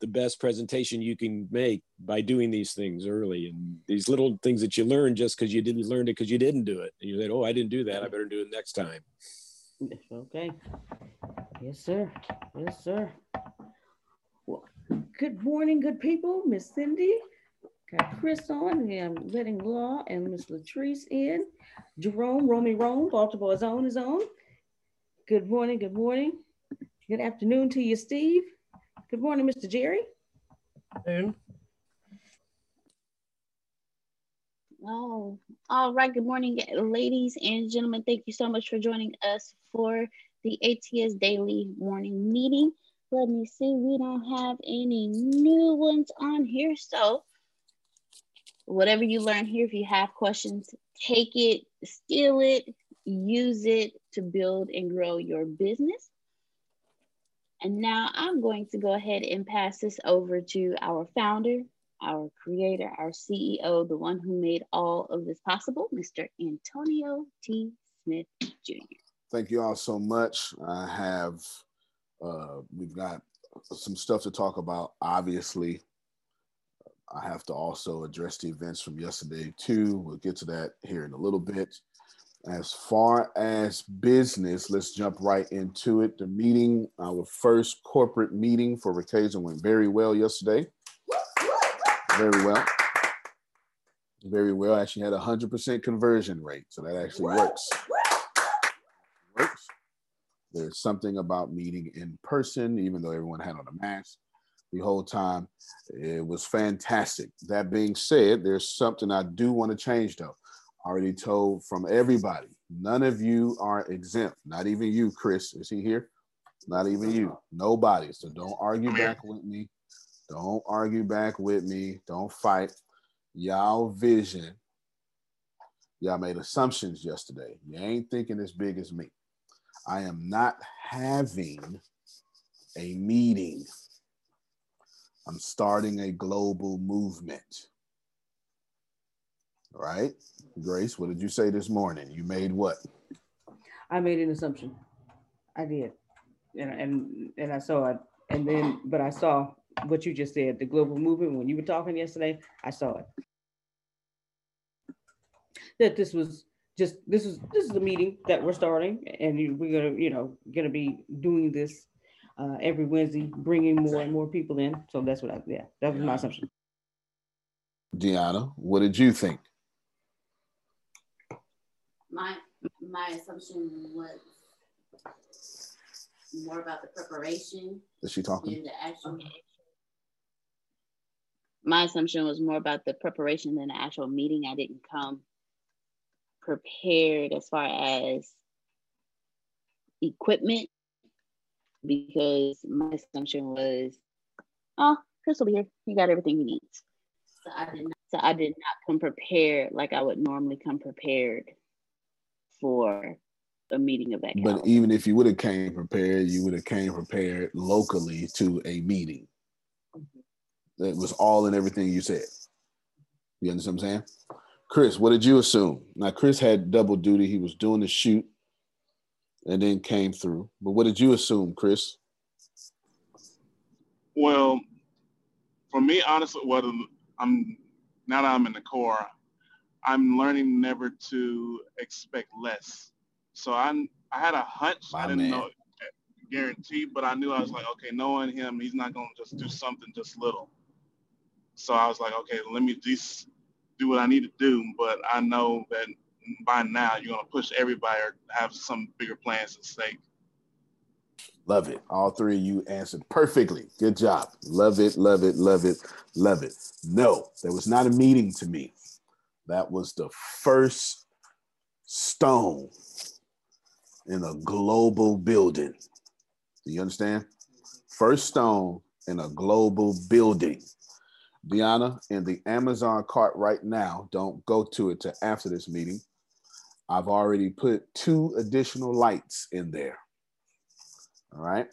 The best presentation you can make by doing these things early and these little things that you learn just because you didn't learn it because you didn't do it. And you said, "Oh, I didn't do that. I better do it next time." Okay. Yes, sir. Yes, sir. Well, good morning, good people. Miss Cindy, got Chris on, and I'm letting Law and Miss Latrice in. Jerome, Romy Rome, Baltimore's own is on. Good morning, good morning. Good afternoon to you, Steve. Good morning, Mr. Jerry. Noon. Oh, all right. Good morning, ladies and gentlemen. Thank you so much for joining us for the ATS Daily Morning Meeting. Let me see, we don't have any new ones on here. So, whatever you learn here, if you have questions, take it, steal it, use it to build and grow your business. And now I'm going to go ahead and pass this over to our founder, our creator, our CEO, the one who made all of this possible, Mr. Antonio T. Smith Jr. Thank you all so much. I have, uh, we've got some stuff to talk about. Obviously, I have to also address the events from yesterday too. We'll get to that here in a little bit. As far as business, let's jump right into it. The meeting, our first corporate meeting for Rakeza went very well yesterday. Very well. Very well. Actually had a 100% conversion rate. So that actually works. Works. There's something about meeting in person, even though everyone had on a mask the whole time. It was fantastic. That being said, there's something I do want to change though already told from everybody. None of you are exempt. Not even you, Chris. Is he here? Not even you. Nobody. So don't argue back with me. Don't argue back with me. Don't fight. Y'all vision. Y'all made assumptions yesterday. You ain't thinking as big as me. I am not having a meeting. I'm starting a global movement. Right. Grace, what did you say this morning? You made what? I made an assumption. I did. And, and, and I saw it. And then, but I saw what you just said, the global movement, when you were talking yesterday, I saw it. That this was just, this is, this is the meeting that we're starting and we're gonna, you know, gonna be doing this uh, every Wednesday, bringing more and more people in. So that's what I, yeah, that was my assumption. Deanna, what did you think? My my assumption was more about the preparation Is she talking? than the actual. My assumption was more about the preparation than the actual meeting. I didn't come prepared as far as equipment because my assumption was, oh, Chris will be here. He got everything he needs. So I did not. So I did not come prepared like I would normally come prepared for a meeting of that. But caliber. even if you would have came prepared, you would have came prepared locally to a meeting. Mm-hmm. That was all in everything you said. You understand what I'm saying? Chris, what did you assume? Now, Chris had double duty. He was doing the shoot and then came through. But what did you assume, Chris? Well, for me, honestly, what I'm now that I'm in the core, I'm learning never to expect less. So I I had a hunch. My I didn't man. know guarantee, but I knew I was like, okay, knowing him, he's not gonna just do something just little. So I was like, okay, let me just do what I need to do. But I know that by now you're gonna push everybody or have some bigger plans at stake. Love it. All three of you answered perfectly. Good job. Love it, love it, love it, love it. No, there was not a meeting to me. That was the first stone in a global building. Do you understand? First stone in a global building. Deanna, in the Amazon cart right now, don't go to it to after this meeting. I've already put two additional lights in there. All right.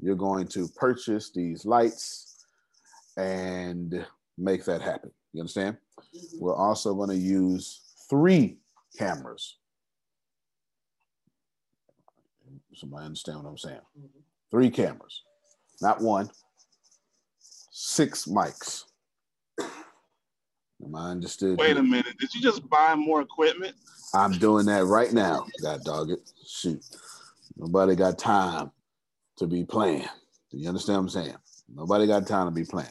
You're going to purchase these lights and make that happen. You understand? Mhm. We're also going to use three cameras. Somebody understand what I'm saying? Three cameras, not one. Six mics. Am I understood? Wait a minute, did you just buy more equipment? I'm doing that right now. God dog it. Shoot. Nobody got time to be playing. Do you understand what I'm saying? Nobody got time to be playing.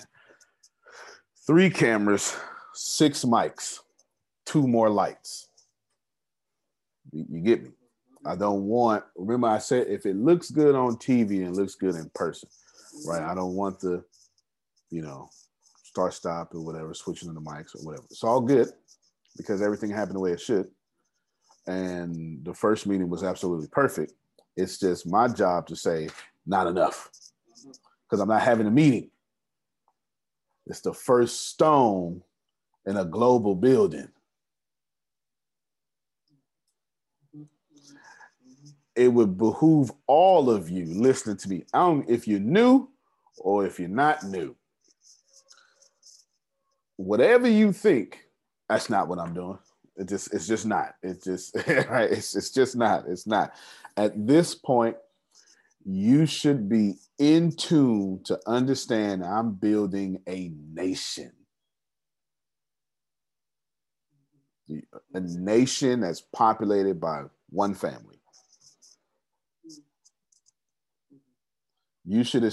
Three cameras, six mics, two more lights. You, get me? I don't want, remember I said if it looks good on TV and looks good in person, right? I don't want the, you know, start stop or whatever, switching the mics or whatever. It's all good because everything happened the way it should. And the first meeting was absolutely perfect. It's just my job to say, not enough. Because I'm not having a meeting. It's the first stone in a global building. It would behoove all of you listening to me. I don't if you're new or if you're not new. Whatever you think, that's not what I'm doing. It just it's just not. It's just right. It's it's just not. It's not. At this point, you should be in tune to understand I'm building a nation. A nation that's populated by one family. You should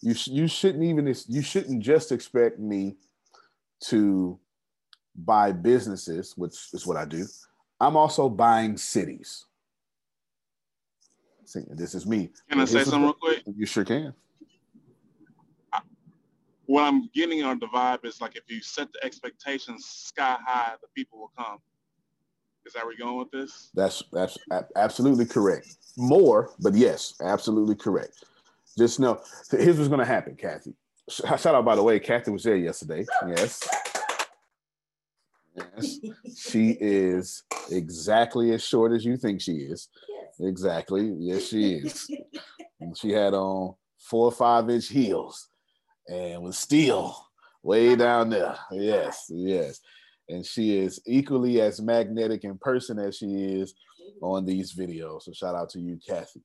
you, you shouldn't even you shouldn't just expect me to buy businesses, which is what I do. I'm also buying cities. See, this is me. Can I say This something real quick? You sure can. What I'm getting on the vibe is like if you set the expectations sky high, the people will come. Is that where you're going with this? That's that's absolutely correct. More, but yes, absolutely correct. Just know here's what's going to happen, Kathy. Shout out by the way, Kathy was there yesterday. Yes. Yes. She is exactly as short as you think she is. Exactly. Yes, she is. And she had on four or five inch heels and was still way down there. Yes, yes. and she is equally as magnetic in person as she is on these videos. So shout out to you, Kathy.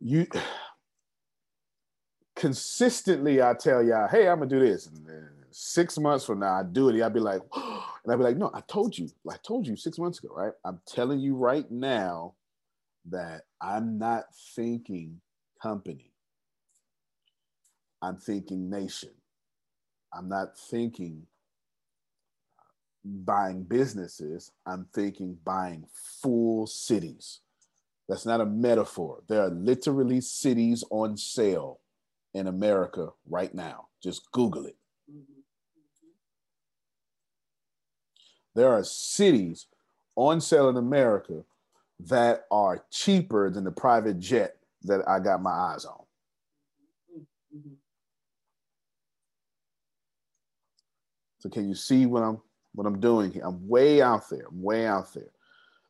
You consistently, I tell y'all, hey, I'm gonna do this. And six months from now, I do it. I'd be like, and I'd be like, no, I told you, I told you six months ago, right? I'm telling you right now that I'm not thinking company. I'm thinking nation. I'm not thinking uh, buying businesses, I'm thinking buying full cities. That's not a metaphor. There are literally cities on sale in America right now. Just Google it. There are cities on sale in America that are cheaper than the private jet that I got my eyes on. So can you see what I'm what I'm doing here? I'm way out there. I'm way out there.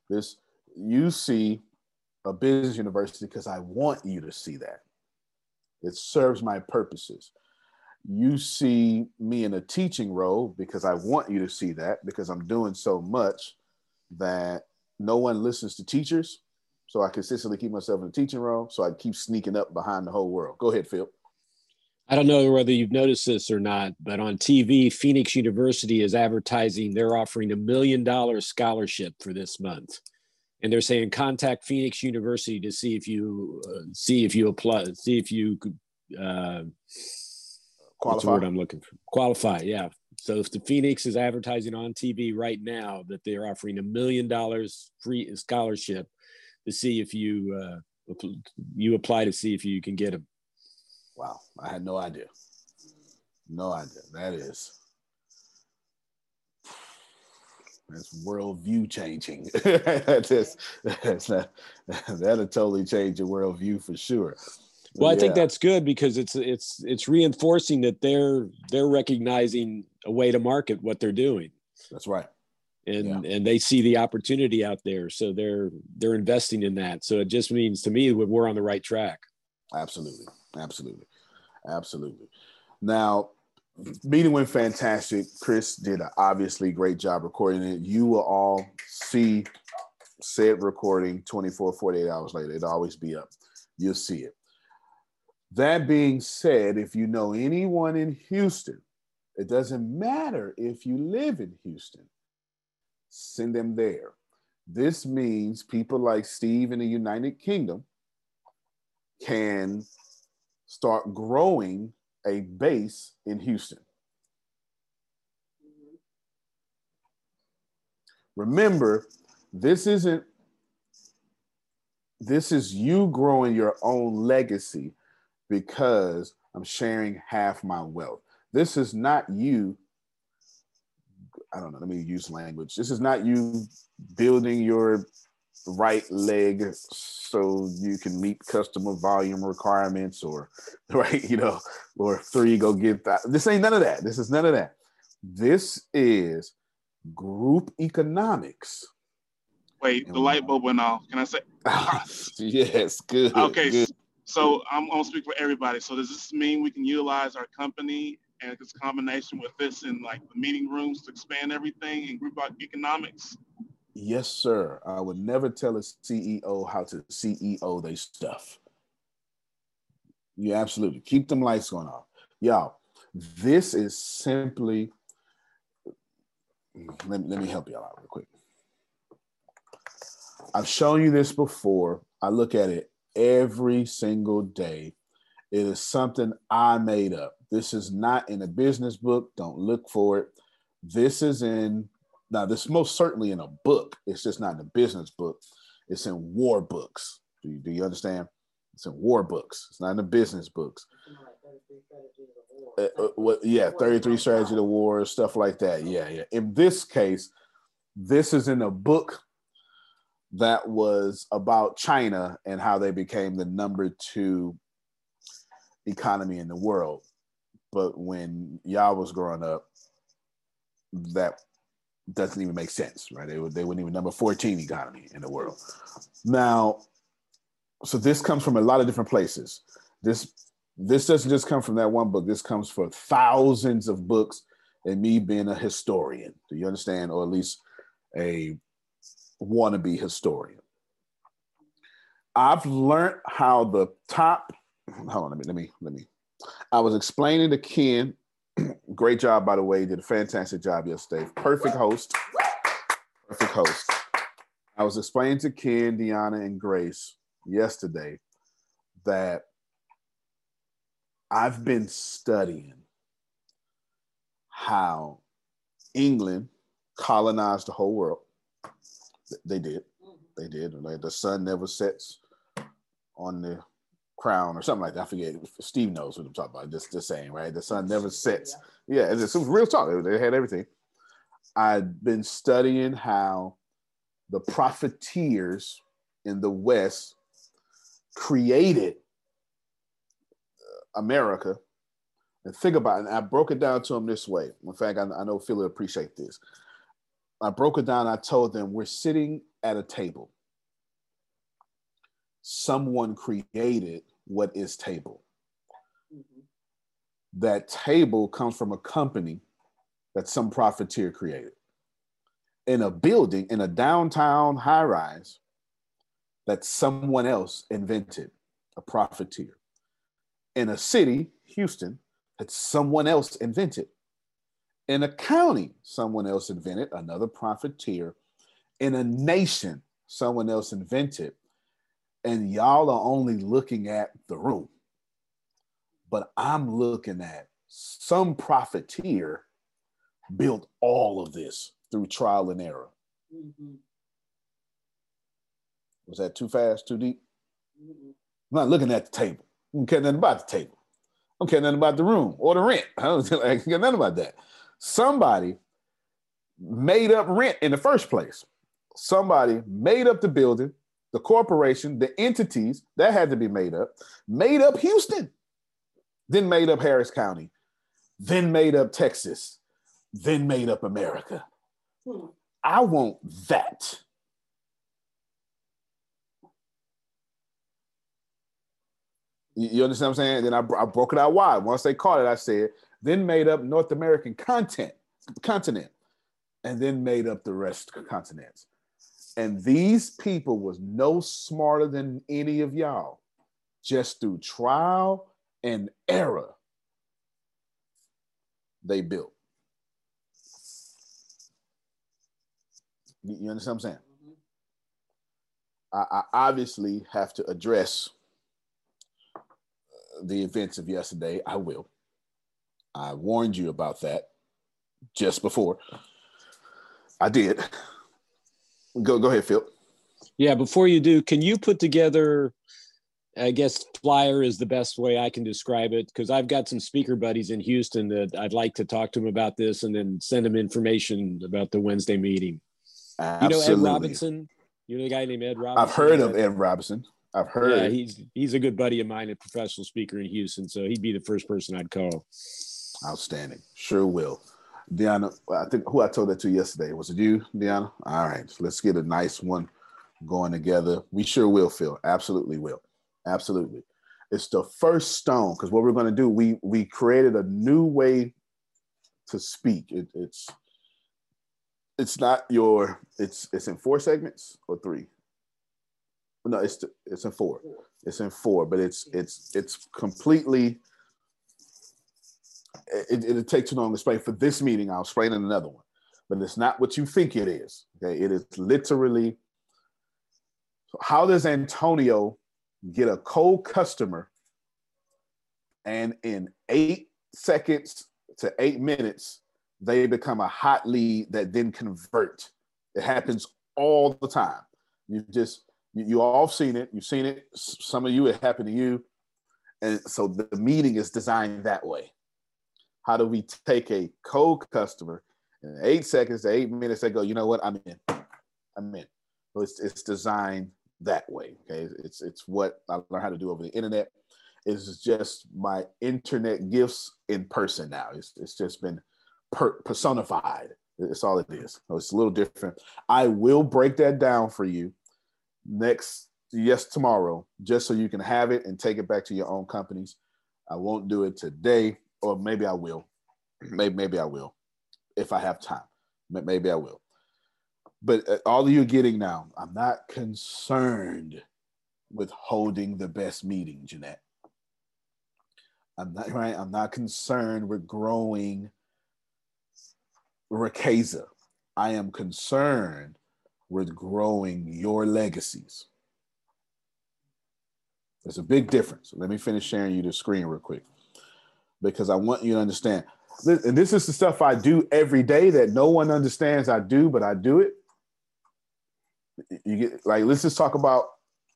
This you see a business university because I want you to see that. It serves my purposes. You see me in a teaching role because I want you to see that because I'm doing so much that no one listens to teachers. So I consistently keep myself in a teaching role. So I keep sneaking up behind the whole world. Go ahead, Phil. I don't know whether you've noticed this or not, but on TV, Phoenix University is advertising they're offering a million dollar scholarship for this month. And they're saying contact Phoenix University to see if you uh, see if you apply, see if you uh, qualify. word I'm looking for? Qualify, yeah. So if the Phoenix is advertising on TV right now that they're offering a million dollars free scholarship to see if you uh, you apply to see if you can get them. Wow, I had no idea. No idea. That is that's worldview changing. that's, that's not, that'll totally change your worldview for sure. Well, I think that's good because it's it's it's reinforcing that they're they're recognizing a way to market what they're doing. That's right. And yeah. and they see the opportunity out there, so they're they're investing in that. So it just means to me we're on the right track. Absolutely. Absolutely. Absolutely. Now, meeting went fantastic. Chris did an obviously great job recording it. You will all see said recording 24, 48 hours later. It'll always be up. You'll see it. That being said, if you know anyone in Houston, it doesn't matter if you live in Houston, send them there. This means people like Steve in the United Kingdom can start growing a base in Houston. Remember, this isn't, this is you growing your own legacy because I'm sharing half my wealth. This is not you. I don't know, let me use language. This is not you building your right leg so you can meet customer volume requirements or right you know or three go get that this ain't none of that this is none of that this is group economics wait the light bulb went off can i say yes good okay good. So i'm gonna speak for everybody so does this mean we can utilize our company and its combination with this in like the meeting rooms to expand everything in group economics Yes, sir. I would never tell a CEO how to CEO their stuff. You absolutely keep them lights going off. Y'all, this is simply, let, let me help y'all out real quick. I've shown you this before. I look at it every single day. It is something I made up. This is not in a business book. Don't look for it. This is in now, this most certainly in a book. It's just not in a business book. It's in war books. Do you, do you understand? It's in war books. It's not in the business books. Uh, uh, what, yeah, 33 strategy of war, stuff like that. Yeah, yeah. In this case, this is in a book that was about China and how they became the number two economy in the world. But when y'all was growing up, that doesn't even make sense, right? They, they wouldn't even number 14 economy in the world. Now, so this comes from a lot of different places. This this doesn't just come from that one book. This comes from thousands of books and me being a historian. Do you understand? Or at least a wannabe historian. I've learned how the top, hold on, let me, let me, let me. I was explaining to Ken, great job, by the way, did a fantastic job yesterday. Perfect host, perfect host. I was explaining to Ken, Deanna, and Grace yesterday that I've been studying how England colonized the whole world. They did. They did. Like the sun never sets on the crown or something like that. I forget. Steve knows what I'm talking about. Just the same, right? The sun never sets. Yeah, it's, it's real talk. They had everything. I've been studying how the profiteers in the West created uh, America. And think about it. And I broke it down to them this way. In fact, I, I know Phil will appreciate this. I broke it down. I told them we're sitting at a table. Someone created what is table. Mm-hmm. That table comes from a company that some profiteer created. In a building, in a downtown high rise, that someone else invented, a profiteer. In a city, Houston, that someone else invented. In a county, someone else invented, another profiteer. In a nation, someone else invented. And y'all are only looking at the room. But I'm looking at some profiteer built all of this through trial and error. Mm-hmm. Was that too fast, too deep? Mm-hmm. I'm not looking at the table. I don't care nothing about the table. I don't care nothing about the room or the rent. I don't care nothing about that. Somebody made up rent in the first place. Somebody made up the building, the corporation, the entities that had to be made up, made up Houston, then made up Harris County, then made up Texas, then made up America. Hmm. I want that. You understand what I'm saying? Then I, I broke it out wide. Once they caught it, I said, then made up North American content, continent, and then made up the rest continents. And these people was no smarter than any of y'all, just through trial and error, they built. You understand what I'm saying? Mm-hmm. I, I obviously have to address the events of yesterday, I will. I warned you about that just before. I did. Go go ahead, Phil. Yeah, before you do, can you put together I guess flyer is the best way I can describe it because I've got some speaker buddies in Houston that I'd like to talk to them about this and then send them information about the Wednesday meeting. Absolutely. You know Ed Robinson? You know the guy named Ed Robinson? I've heard of Ed Robinson. I've heard. Yeah, he's he's a good buddy of mine, a professional speaker in Houston. So he'd be the first person I'd call. Outstanding. Sure will. Deanna, I think who I told that to yesterday. Was it you, Deanna? All right. Let's get a nice one going together. We sure will, Phil. Absolutely will. Absolutely. It's the first stone because what we're going to do, we we created a new way to speak. It, it's it's not your it's it's in four segments or three no, it's it's in four. It's in four, but it's it's it's completely. It, it'll take too long to explain. For this meeting, I'll explain in another one, but it's not what you think it is. Okay, it is literally. How does Antonio get a cold customer, and in eight seconds to eight minutes, they become a hot lead that then convert? It happens all the time. You just you, you all seen it. You've seen it. Some of you, it happened to you. And so the meeting is designed that way. How do we take a cold customer in eight seconds to eight minutes? They go, you know what? I'm in. I'm in. So it's, it's designed that way. Okay. It's, it's what I learned how to do over the internet. It's just my internet gifts in person now. It's, it's just been per- personified. It's all it is. So it's a little different. I will break that down for you next yes tomorrow just so you can have it and take it back to your own companies i won't do it today or maybe i will maybe maybe i will if I have time. Maybe I will. But uh, all you are getting now, I'm not concerned with holding the best meeting, Jeanette. I'm not right. I'm not concerned with growing Rakeza. I am concerned with growing your legacies. There's a big difference. Let me finish sharing you the screen real quick because I want you to understand. And this is the stuff I do every day that no one understands I do, but I do it. You get like, let's just talk about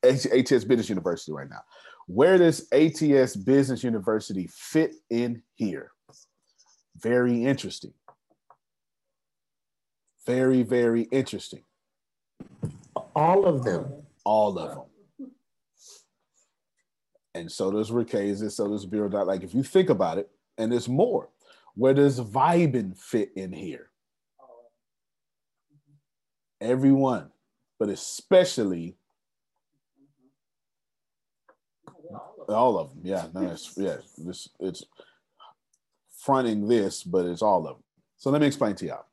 ATS Business University right now. Where does ATS Business University fit in here? Very interesting. Very, very interesting. All of them. All of them. And so does Rakeza, so does Bureau. Dot. Like if you think about it, and there's more. Where does Vibin fit in here? Everyone, but especially all of them. Yeah, no, it's yeah, this it's fronting this, but it's all of them. So let me explain to y'all.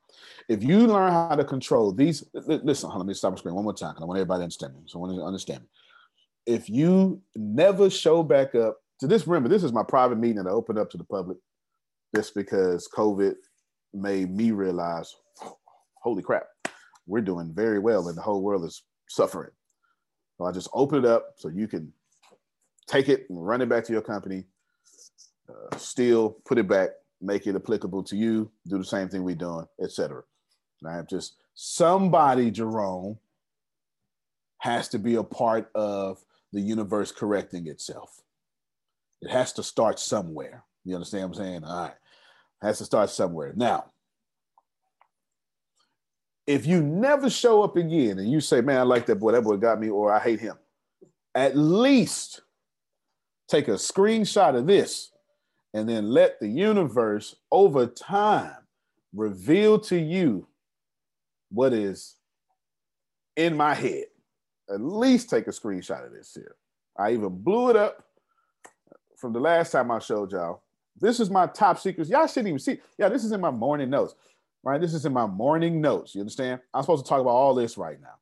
If you learn how to control these, listen, let me stop the screen one more time I want everybody to understand me. So I want you to understand me. If you never show back up to this, remember, this is my private meeting that I opened up to the public just because COVID made me realize, holy crap, we're doing very well and the whole world is suffering. So I just open it up so you can take it and run it back to your company, uh, still put it back, make it applicable to you, do the same thing we're doing, etc. I have just somebody, Jerome, has to be a part of the universe correcting itself. It has to start somewhere. You understand what I'm saying? All right. It has to start somewhere. Now, if you never show up again and you say, man, I like that boy, that boy got me, or I hate him, at least take a screenshot of this and then let the universe over time reveal to you what is in my head. At least take a screenshot of this here. I even blew it up from the last time I showed y'all. This is my top secrets. Y'all shouldn't even see. Yeah, this is in my morning notes, right? This is in my morning notes. You understand? I'm supposed to talk about all this right now.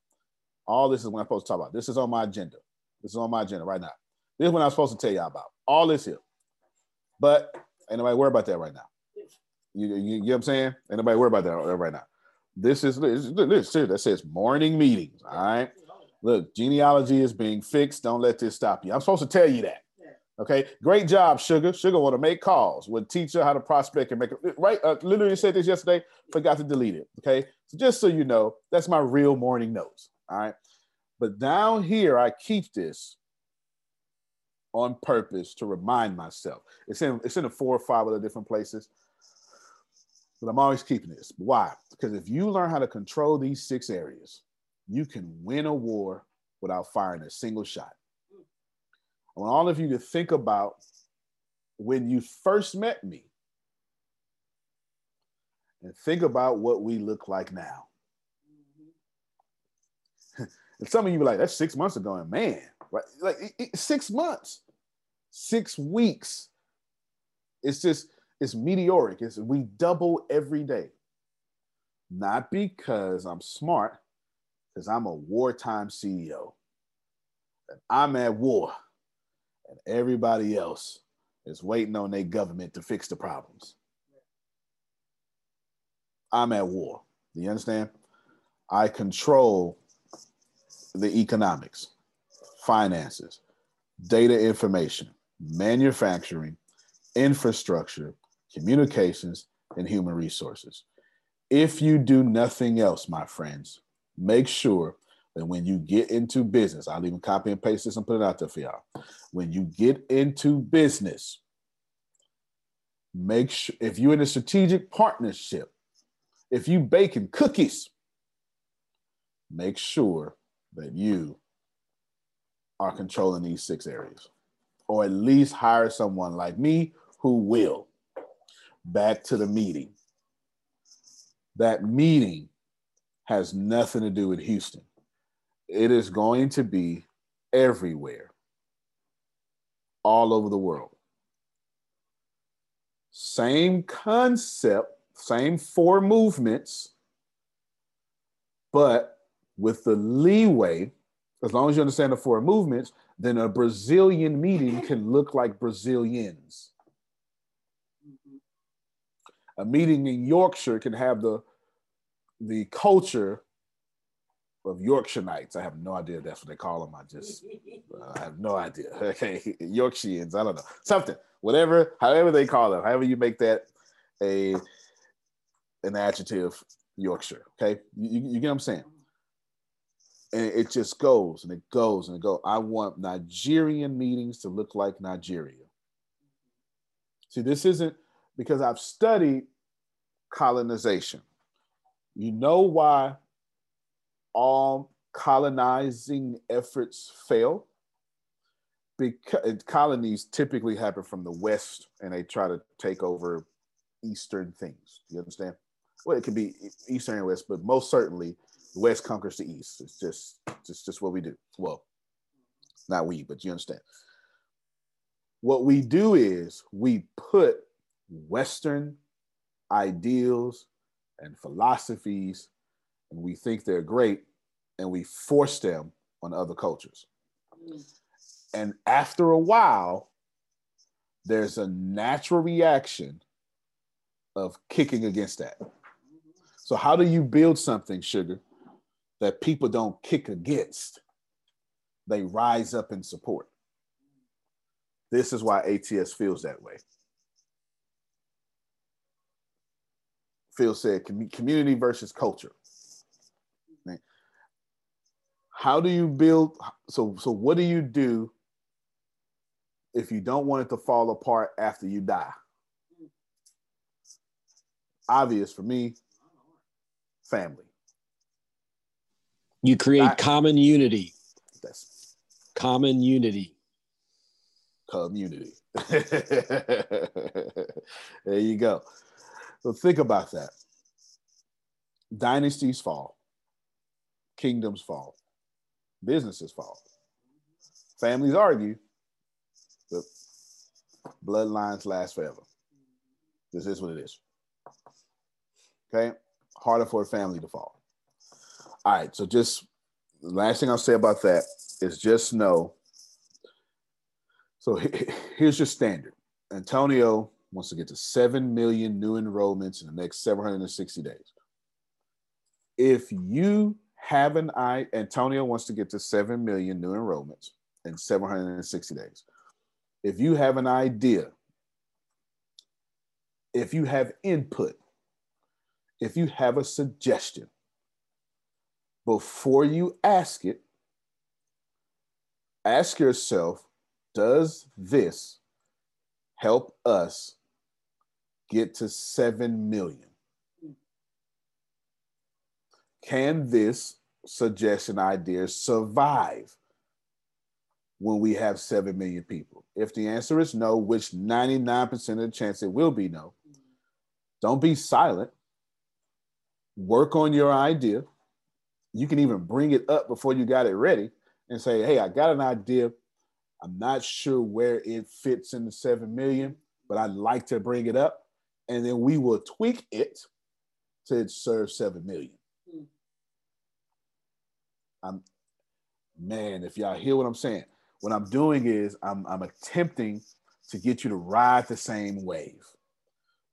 All this is what I'm supposed to talk about. This is on my agenda. This is on my agenda right now. This is what I'm supposed to tell y'all about. All this here. But ain't nobody worry about that right now. You, you, you know what I'm saying? Ain't nobody worry about that right now. This is this, this that says morning meetings. All right. Look, genealogy is being fixed. Don't let this stop you. I'm supposed to tell you that. Okay. Great job, Sugar. Sugar want to make calls. Would teach her how to prospect and make it right. Uh, literally said this yesterday. Forgot to delete it. Okay. So just so you know, that's my real morning notes. All right. But down here, I keep this on purpose to remind myself. It's in it's in the four or five other different places. But I'm always keeping this. Why? Because if you learn how to control these six areas, you can win a war without firing a single shot. I want all of you to think about when you first met me and think about what we look like now. and some of you be like, that's six months ago, and man, right? Like it, it, six months, six weeks. It's just it's meteoric. It's we double every day. Not because I'm smart, because I'm a wartime CEO. And I'm at war, and everybody else is waiting on their government to fix the problems. I'm at war. Do you understand? I control the economics, finances, data information, manufacturing, infrastructure, communications, and human resources. If you do nothing else, my friends, make sure that when you get into business, I'll even copy and paste this and put it out there for y'all. When you get into business, make sure if you're in a strategic partnership, if you baking cookies, make sure that you are controlling these six areas, or at least hire someone like me who will. Back to the meeting. That meeting has nothing to do with Houston. It is going to be everywhere, all over the world. Same concept, same four movements, but with the leeway, as long as you understand the four movements, then a Brazilian meeting can look like Brazilians. Mm-hmm. A meeting in Yorkshire can have the the culture of Yorkshire Nights. I have no idea that's what they call them. I just uh, I have no idea. Okay, Yorkshireans. I don't know something, whatever, however they call them, however you make that a an adjective. Yorkshire. Okay, you, you get what I'm saying? And it just goes and it goes and it goes. I want Nigerian meetings to look like Nigeria. See, this isn't because I've studied colonization. You know why all colonizing efforts fail? Because colonies typically happen from the west and they try to take over eastern things. You understand? Well it could be eastern and west but most certainly the west conquers the east. It's just it's just what we do. Well not we but you understand. What we do is we put western ideals and philosophies and we think they're great and we force them on other cultures. And after a while, there's a natural reaction of kicking against that. So, how do you build something, sugar, that people don't kick against? They rise up in support. This is why ATS feels that way. Phil said community versus culture. How do you build? So, so what do you do if you don't want it to fall apart after you die? Obvious for me, family. You create I, common unity. That's common unity. Community. there you go. So think about that. Dynasties fall, kingdoms fall, businesses fall. Families argue, but bloodlines last forever. This is what it is. Okay? Harder for a family to fall. All right, so just last thing I'll say about that is just know. So here's your standard. Antonio wants to get to 7 million new enrollments in the next 760 days. If you have an eye, Antonio wants to get to 7 million new enrollments in 760 days. If you have an idea, if you have input, if you have a suggestion, before you ask it, ask yourself, does this help us get to 7 million. Can this suggestion idea survive when we have 7 million people? If the answer is no, which 99% of the chance it will be no, don't be silent. Work on your idea. You can even bring it up before you got it ready and say, hey, I got an idea. I'm not sure where it fits in the 7 million, but I'd like to bring it up and then we will tweak it to serve seven million. Mm. I'm man, if y'all hear what I'm saying, what I'm doing is I'm I'm attempting to get you to ride the same wave.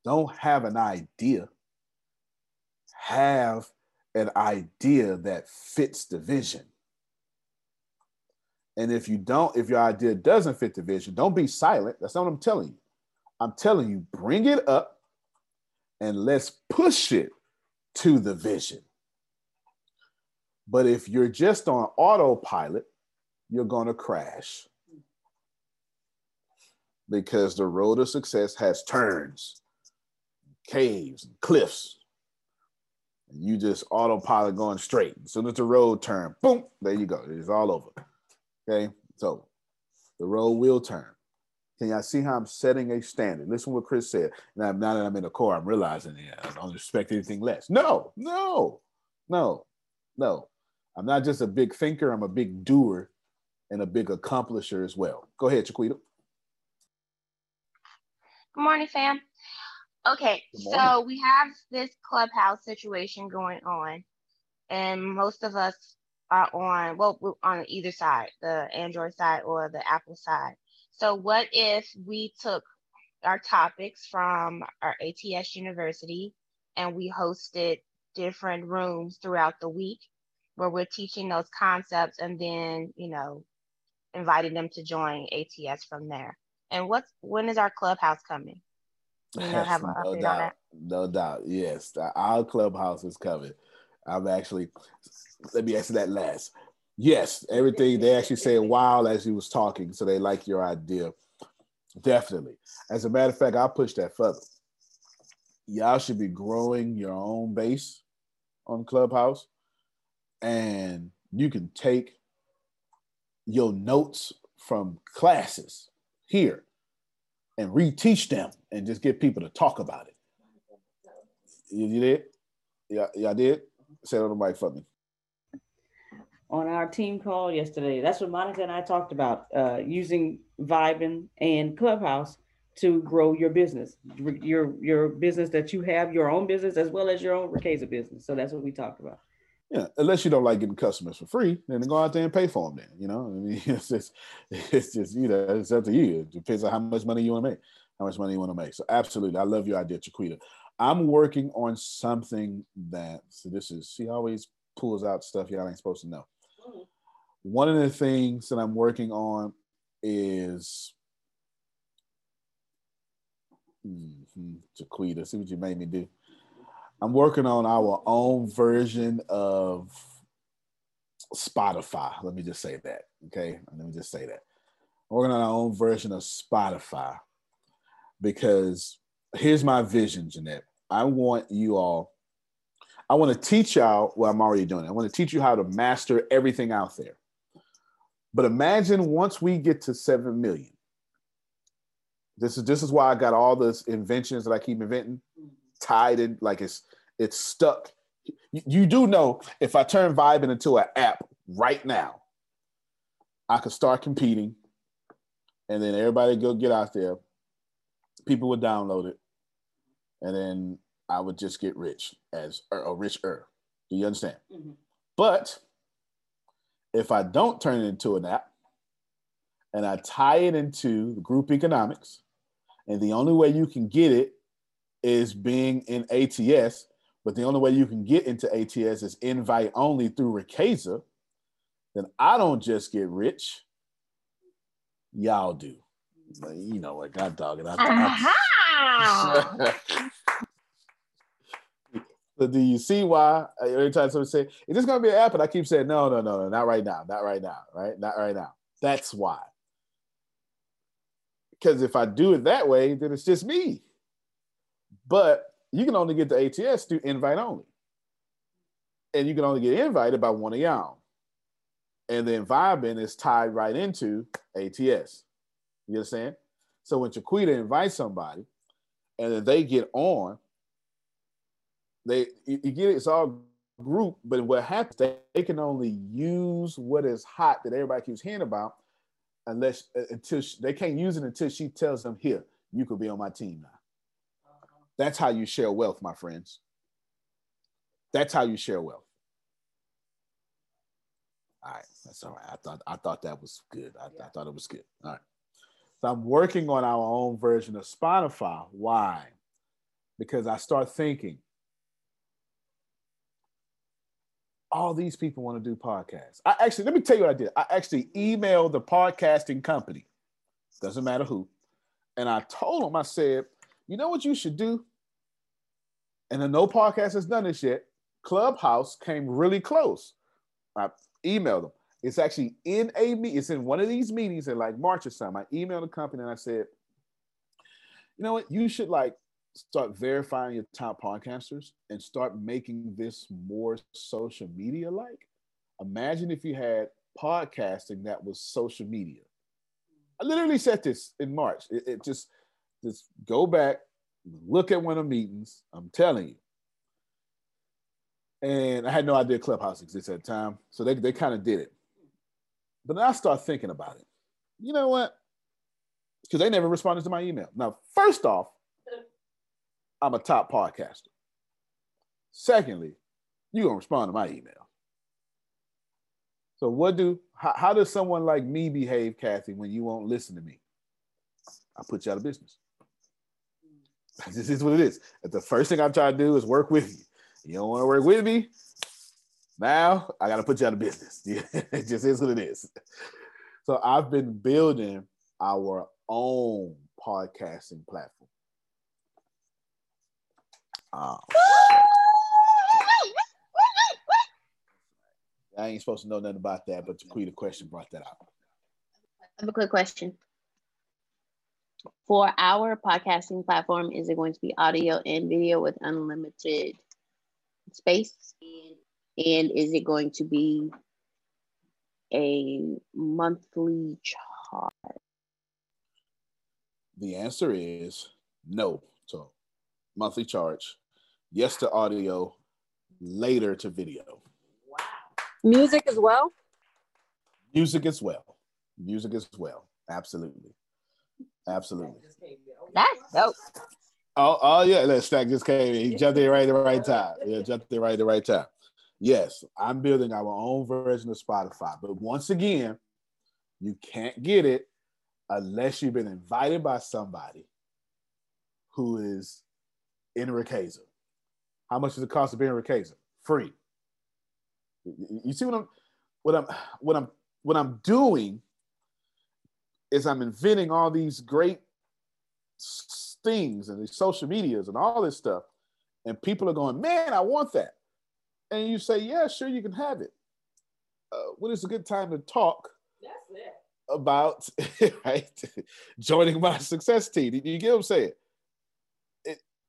Don't have an idea. Have an idea that fits the vision. And if you don't, if your idea doesn't fit the vision, don't be silent. That's not what I'm telling you. I'm telling you, bring it up and let's push it to the vision. But if you're just on autopilot, you're going to crash because the road of success has turns, caves, cliffs. And you just autopilot going straight. As soon as the road turn, boom, there you go. It's all over. Okay. So the road will turn. Can y'all see how I'm setting a standard? Listen what Chris said. Now, now that I'm in the core, I'm realizing yeah, I don't expect anything less. No, no, no, no. I'm not just a big thinker, I'm a big doer and a big accomplisher as well. Go ahead, Chiquita. Good morning, fam. Okay, Good so we have this clubhouse situation going on, and most of us are on, well, we're on either side, the Android side or the Apple side. So what if we took our topics from our ATS University and we hosted different rooms throughout the week where we're teaching those concepts and then, you know, inviting them to join ATS from there. And what's when is our clubhouse coming? You know, have an no doubt. that. No doubt. Yes, our clubhouse is coming. I'm actually. Let me answer that last. Yes, everything they actually said while as he was talking, so they like your idea. Definitely. As a matter of fact, I'll push that further. Y'all should be growing your own base on Clubhouse, and you can take your notes from classes here and reteach them and just get people to talk about it. You, you did? Yeah, y'all did? Say it on the mic for me. On our team call yesterday. That's what Monica and I talked about, uh, using Vibin and Clubhouse to grow your business, your your business that you have, your own business as well as your own Rakeza business. So that's what we talked about. Yeah, unless you don't like getting customers for free, then go out there and pay for them. Then you know, I mean, it's just, it's just you know, it's up to you. It depends on how much money you want to make, how much money you want to make. So absolutely, I love your idea, Chiquita. I'm working on something that. So this is she always pulls out stuff y'all ain't supposed to know. One of the things that I'm working on is. Mhm, Chiquita, see what you made me do. I'm working on our own version of Spotify. Let me just say that. Okay. Let me just say that. I'm working on our own version of Spotify because here's my vision, Jeanette. I want you all, I want to teach y'all what I'm already doing. it. I want to teach you how to master everything out there. But imagine once we get to 7 million. This is this is why I got all those inventions that I keep inventing tied in like it's it's stuck. You, you do know if I turn Vibin into an app right now, I could start competing, and then everybody go get out there. People would download it, and then I would just get rich as or, or richer. Do you understand? Mm-hmm. But if I don't turn it into an app, and I tie it into group economics, and the only way you can get it is being in ATS, but the only way you can get into ATS is invite only through Rakeza, then I don't just get rich. Y'all do. You know what? God dog it. I, Aha! so do you see why uh, every time someone say, is this gonna be an app? And I keep saying, no, no, no, no, not right now, not right now, right? Not right now. That's why. Because if I do it that way, then it's just me. But you can only get the ATS through invite only. And you can only get invited by one of y'all. And then Vibin is tied right into ATS. You understand? So when Chiquita invites somebody and then they get on, they you, you get it, it's all group, but what happens, they, they can only use what is hot that everybody keeps hearing about unless uh, until she, they can't use it until she tells them, here, you could be on my team now. That's how you share wealth, my friends. That's how you share wealth. All right, that's all right. I thought I thought that was good. I, I thought it was good. All right. So I'm working on our own version of Spotify. Why? Because I start thinking, all these people want to do podcasts. I actually, let me tell you what I did. I actually emailed the podcasting company, doesn't matter who, and I told them, I said, you know what you should do? And no podcast has done this yet. Clubhouse came really close. I emailed them. It's actually in a meet. It's in one of these meetings in like March or something. I emailed the company and I said, you know what? You should like start verifying your top podcasters and start making this more social media like. Imagine if you had podcasting that was social media. I literally said this in March. It, it just just go back, look at one of the meetings. I'm telling you. And I had no idea Clubhouse existed at the time. So they, they kind of did it. But then I start thinking about it. You know what? Because they never responded to my email. Now, first off, I'm a top podcaster. Secondly, you're gonna respond to my email. So what do how, how does someone like me behave, Kathy, when you won't listen to me? I put you out of business. This is what it is. The first thing I'm trying to do is work with you. You don't want to work with me. Now I got to put you out of business. it just is what it is. So I've been building our own podcasting platform. Oh, I ain't supposed to know nothing about that, but the question brought that out. I have a quick question. For our podcasting platform, is it going to be audio and video with unlimited space? And is it going to be a monthly charge? The answer is no. So, monthly charge. Yes to audio, later to video. Wow. Music as well? Music as well. Music as well. Absolutely. Absolutely. That's dope. Oh, oh yeah, that stack just came in. He jumped in right at the right time. Yeah, jumped in right at the right time. Yes, I'm building our own version of Spotify. But once again, you can't get it unless you've been invited by somebody who is in Rakeza. How much does it cost to be in Rakeza? Free. You see what I'm what I'm what I'm what I'm doing is I'm inventing all these great things and these social medias and all this stuff. And people are going, man, I want that. And you say, yeah, sure, you can have it. Uh, when is a good time to talk about right joining my success team? Do You get what I'm saying?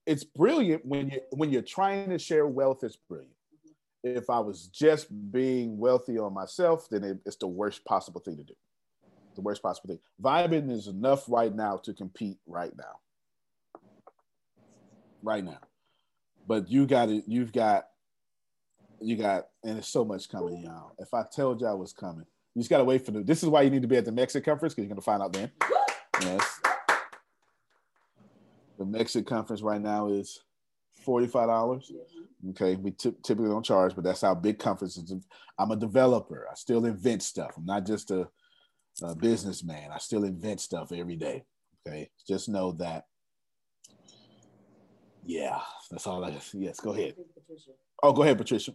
It, it's brilliant when you when you're trying to share wealth. It's brilliant. If I was just being wealthy on myself, then it, it's the worst possible thing to do the worst possible thing. Vibin is enough right now to compete right now. Right now. But you got it, you've got, you got, and there's so much coming, y'all. If I told y'all what's coming, you just gotta wait for the this is why you need to be at the Mexit conference, because you're gonna find out then. Yes. The Mexit conference right now is $45. Okay, we t- typically don't charge, but that's how big conferences. I'm a developer. I still invent stuff. I'm not just a a businessman. I still invent stuff every day. Okay. Just know that. Yeah, that's all I yes, go ahead. Oh, go ahead, Patricia.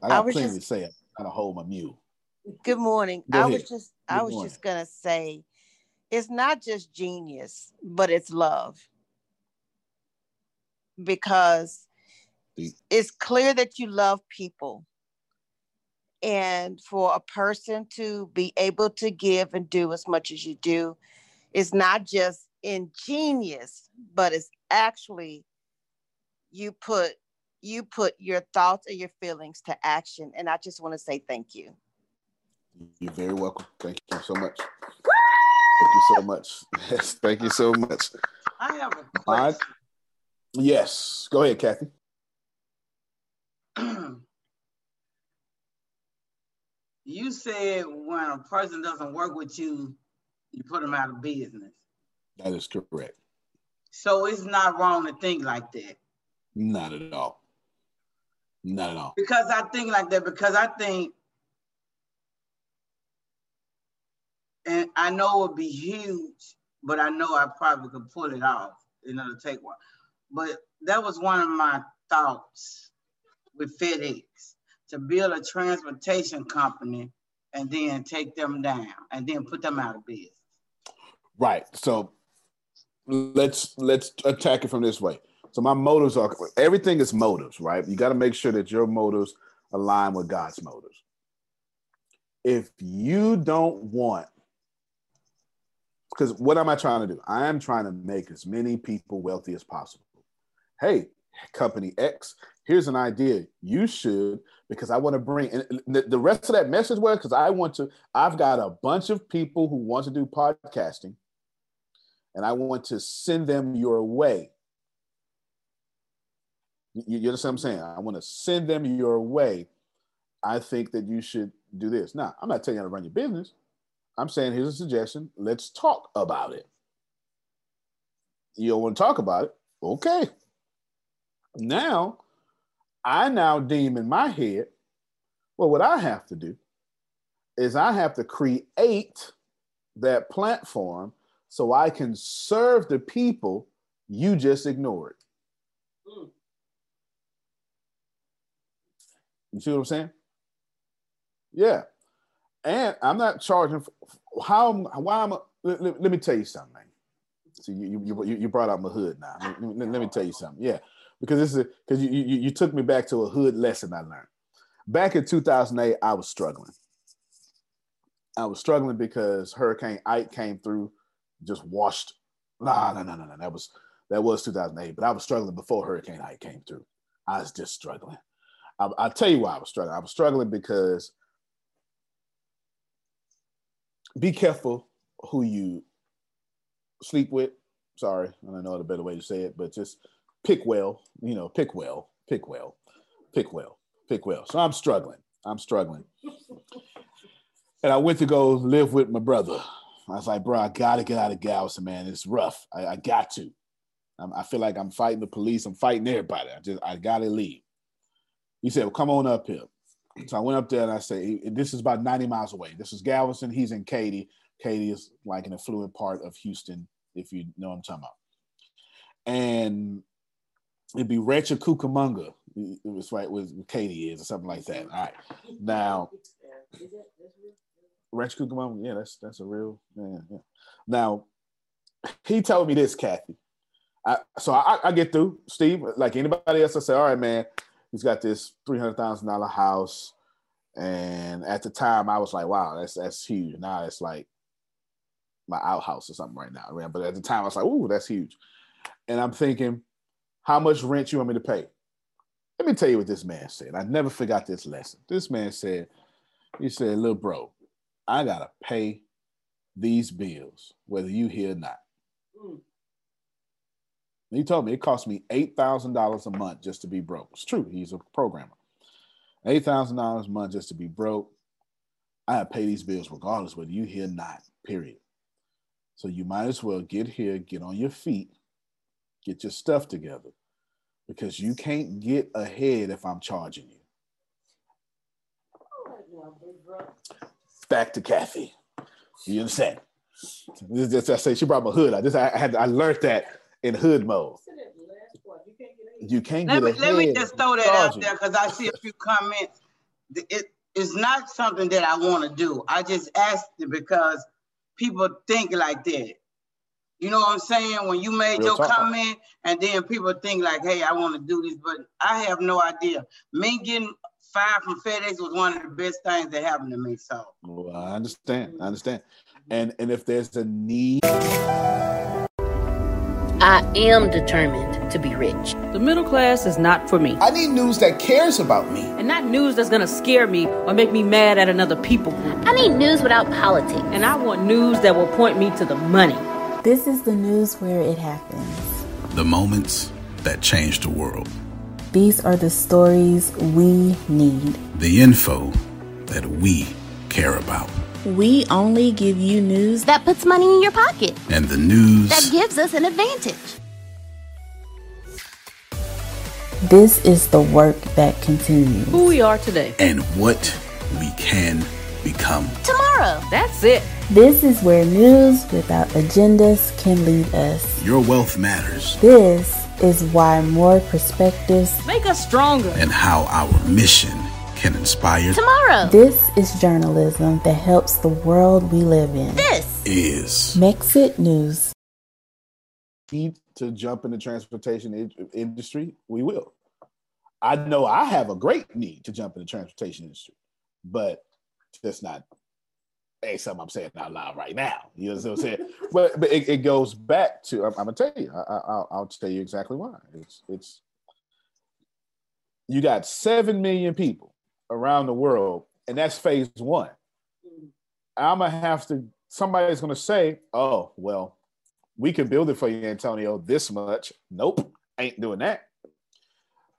I got I plenty just, to say. I'm trying to hold my mule. Good morning. Go I ahead. was just Good I was morning. just gonna say it's not just genius, but it's love. Because it's clear that you love people. And for a person to be able to give and do as much as you do is not just ingenious but it's actually you put you put your thoughts and your feelings to action. And i just want to say thank you. You're very welcome. Thank you so much. Thank you so much. Yes thank you so much. I have a question yes go ahead kathy you said when a person doesn't work with you, you put them out of business. That is correct. So it's not wrong to think like that. Not at all. Not at all. Because I think like that because I think, and I know it would be huge, but I know I probably could pull it off. It'll take one. But that was one of my thoughts with FedEx to build a transportation company and then take them down and then put them out of business. Right. So let's let's attack it from this way. So my motives are everything is motives, right? You got to make sure that your motives align with God's motives. If you don't want because what am I trying to do? I am trying to make as many people wealthy as possible. Hey, company X, here's an idea. You should, because I want to bring and the rest of that message was because I want to, I've got a bunch of people who want to do podcasting and I want to send them your way. You, you understand what I'm saying? I want to send them your way. I think that you should do this. Now, I'm not telling you how to run your business. I'm saying here's a suggestion. Let's talk about it. You don't want to talk about it? Okay, Now, I now deem in my head, well, what I have to do is I have to create that platform so I can serve the people you just ignored. Hmm. You see what I'm saying? Yeah. And I'm not charging for, how why am I, let, let, let, me tell you something, man. See, you, you, you brought out my hood now. Let, let, let me tell you something. Yeah, because this is because you, you you took me back to a hood lesson I learned. Back in 2008, I was struggling. I was struggling because Hurricane Ike came through, just washed. Nah, no, no, no, no. That was that was 2008, but I was struggling before Hurricane Ike came through. I was just struggling. I, will tell you why I was struggling. I was struggling because be careful who you sleep with. Sorry, I don't know the better way to say it, but just pick well. You know, pick well, pick well, pick well, pick well. So I'm struggling. I'm struggling. And I went to go live with my brother. I was like, bro, I gotta get out of Galveston, man. It's rough. I, I got to. I'm, i feel like I'm fighting the police. I'm fighting everybody. I just, I gotta leave. He said, well, come on up here. So I went up there and I said, this is about 90 miles away. This is Galveston. He's in Katy. Katy is like an affluent part of Houston, if you know what I'm talking about. And it'd be Rancho Cucamonga. It was right where Katy is or something like that. All right. Now, Rancho Cucamonga, yeah, that's that's a real man. Yeah. Now, he told me this, Kathy. I, so I, I get through, Steve, like anybody else. I say, all right, man, he's got this three hundred thousand dollar house, and at the time I was like, wow, that's that's huge. Now it's like my outhouse or something right now. But at the time I was like, ooh, that's huge. And I'm thinking, how much rent you want me to pay? Let me tell you what this man said. I never forgot this lesson. This man said, he said, little bro, I gotta pay these bills, whether you here or not. He told me it cost me eight thousand dollars a month just to be broke. It's true. He's a programmer. Eight thousand dollars a month just to be broke. I pay these bills regardless whether you here or not. Period. So you might as well get here, get on your feet, get your stuff together, because you can't get ahead if I'm charging you. Back to Kathy. You understand? This, I say she brought my hood. I just I had I learned that in hood mode. You can't get let me, Let me just throw that out there because I see a few comments. It is not something that I want to do. I just asked it because people think like that. You know what I'm saying? When you made Real your talk. comment, and then people think like, "Hey, I want to do this," but I have no idea. Me getting fired from FedEx was one of the best things that happened to me. So, well, I understand. I understand. And and if there's a need. I am determined to be rich. The middle class is not for me. I need news that cares about me. And not news that's gonna scare me or make me mad at another people group. I need news without politics. And I want news that will point me to the money. This is the news where it happens. The moments that change the world. These are the stories we need. The info that we care about. We only give you news that puts money in your pocket and the news that gives us an advantage. This is the work that continues. Who we are today and what we can become tomorrow. That's it. This is where news without agendas can lead us. Your wealth matters. This is why more perspectives make us stronger and how our mission can inspire tomorrow. This is journalism that helps the world we live in. This is Mexit News. Need to jump in the transportation industry, we will. I know I have a great need to jump in the transportation industry, but just not ain't something I'm saying out loud right now. You know what I'm saying? but but it, it, goes back to I'm, I'm gonna tell you. I, will tell you exactly why. It's it's you got seven million people around the world, and that's phase one. I'm gonna have to. Somebody's gonna say, "Oh, well, we can build it for you, Antonio, this much." Nope, ain't doing that.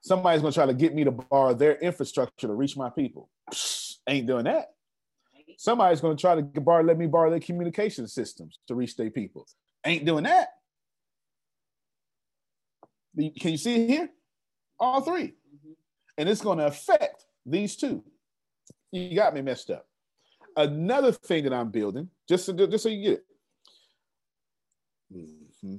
Somebody's gonna try to get me to borrow their infrastructure to reach my people. Psh, ain't doing that. Somebody's gonna try to borrow, let me borrow their communication systems to reach their people. Ain't doing that. Can you see it here? all 3 and it's going to affect these two. You got me messed up. Another thing that I'm building, just so, just so you get it. Mm-hmm.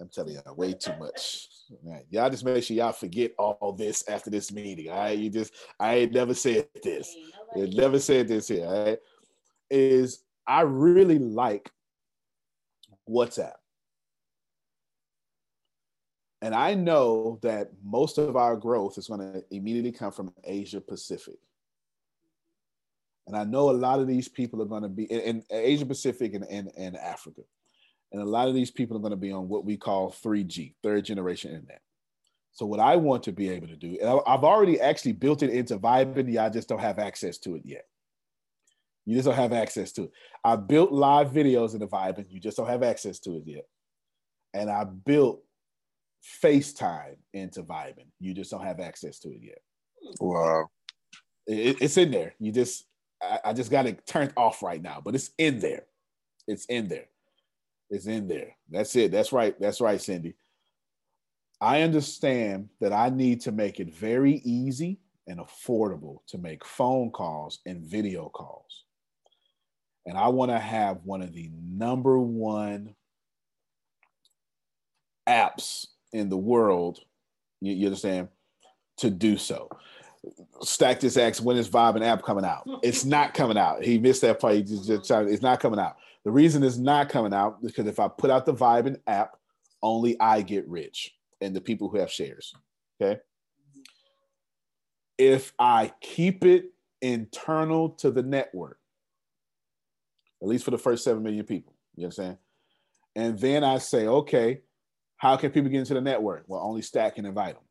I'm telling you, way too much. Right. Y'all just make sure y'all forget all this after this meeting. All right. You just, I ain't never said this. I never said this here. All right. Is I really like WhatsApp. And I know that most of our growth is going to immediately come from Asia Pacific. And I know a lot of these people are going to be in, in Asia Pacific and, and, and Africa. And a lot of these people are going to be on what we call 3G, third generation internet. So what I want to be able to do, and I've already actually built it into Vibin, I just don't have access to it yet. You just don't have access to it. I built live videos in the Vibin, you just don't have access to it yet. And I built FaceTime into Vibin, you just don't have access to it yet. Wow. It, it's in there. You just, I, I just got it turned off right now, but it's in there. It's in there is in there. That's it. That's right. That's right, Cindy. I understand that I need to make it very easy and affordable to make phone calls and video calls. And I want to have one of the number one apps in the world, you, you understand, to do so. Stack this X when is Vibin app coming out? It's not coming out. He missed that part. He just, just it's not coming out. The reason it's not coming out is because if I put out the Vibin app, only I get rich and the people who have shares. Okay. If I keep it internal to the network, at least for the first 7 million people, you understand? And then I say, okay, how can people get into the network? Well, only Stack can invite them.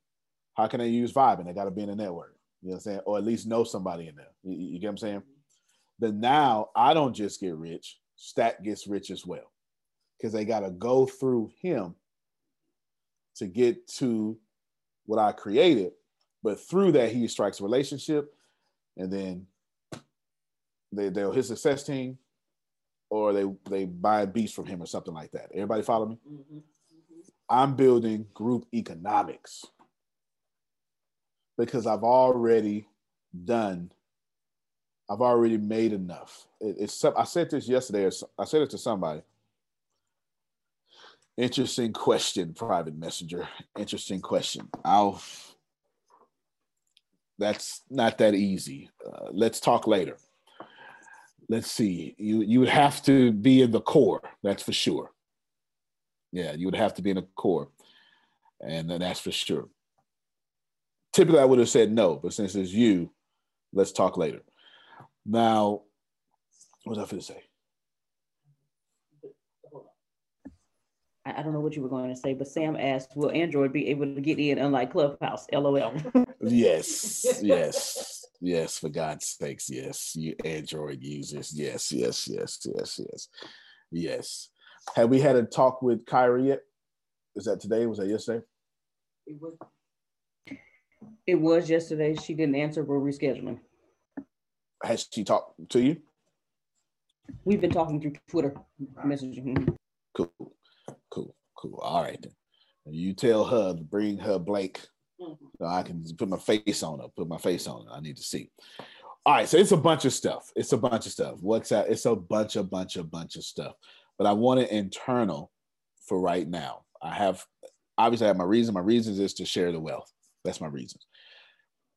How can they use Vibin? They got to be in the network. You know what I'm saying? Or at least know somebody in there. You, you get what I'm saying? Then now I don't just get rich. Stack gets rich as well because they got to go through him to get to what I created. But through that, he strikes a relationship, and then they they'll his success team, or they they buy a beast from him or something like that. Everybody follow me? Mm-hmm. Mm-hmm. I'm building group economics because I've already done I've already made enough. It, it's I said this yesterday. I said it to somebody. Interesting question, private messenger. Interesting question. I'll. That's not that easy. Uh, let's talk later. Let's see. You you would have to be in the core. That's for sure. Yeah, you would have to be in the core, and that's for sure. Typically, I would have said no, but since it's you, let's talk later. Now, what was I going to say? I don't know what you were going to say, but Sam asked, "Will Android be able to get in unlike Clubhouse?" LOL. yes, yes, yes. For God's sakes, yes. You Android users, yes, yes, yes, yes, yes, yes. Have we had a talk with Kyra yet? Is that today? Was that yesterday? It was. It was yesterday. She didn't answer. We're rescheduling has she talked to you? We've been talking through Twitter messaging. Cool, cool, cool. All right, then. You tell her to bring her Blake. Mm-hmm. So I can put my face on her. Put my face on her. I need to see. All right, so it's a bunch of stuff. It's a bunch of stuff. What's that? It's a bunch, a bunch, a bunch of stuff. But I want it internal for right now. I have obviously I have my reason. My reasons is to share the wealth. That's my reasons.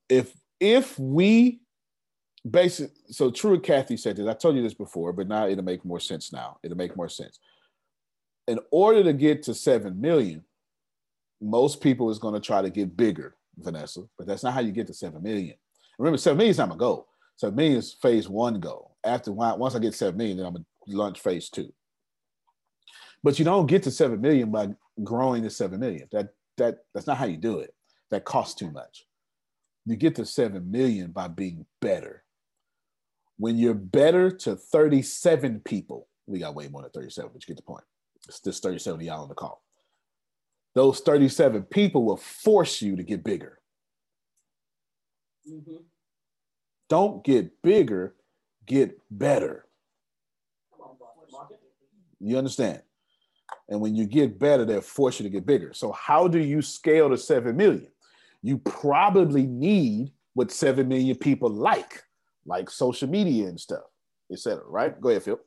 If if we basic so true kathy said this. I told you this before but now it'll make more sense now. It'll make more sense. In order to get to 7 million most people is going to try to get bigger vanessa but that's not how you get to 7 million. Remember 7 million is not my goal. 7 million is phase one goal. After once i get 7 million then i'm going to launch phase two. But you don't get to 7 million by growing to 7 million. That that that's not how you do it. That costs too much. You get to 7 million by being better when you're better to 37 people, we got way more than 37, but you get the point. It's just 37 of y'all on the call. Those 37 people will force you to get bigger. Mm-hmm. Don't get bigger, get better. You understand? And when you get better, they'll force you to get bigger. So, how do you scale to 7 million? you probably need what 7 million people like, like social media and stuff, etc. Right? Go ahead, Phil.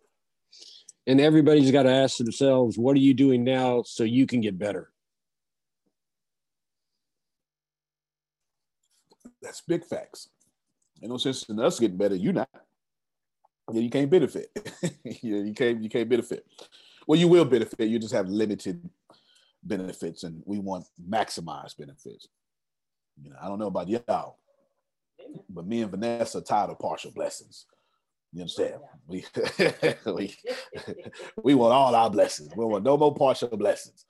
And everybody's got to ask themselves, what are you doing now so you can get better? That's big facts. Ain't no sense in us getting better. You not. Yeah, you can't benefit. yeah, you can't. You can't benefit. Well, you will benefit. You just have limited benefits, and we want maximized benefits. You know, I don't know about y'all, but me and Vanessa are tired of partial blessings. You understand? We, we, we want all our blessings. We want no more partial blessings.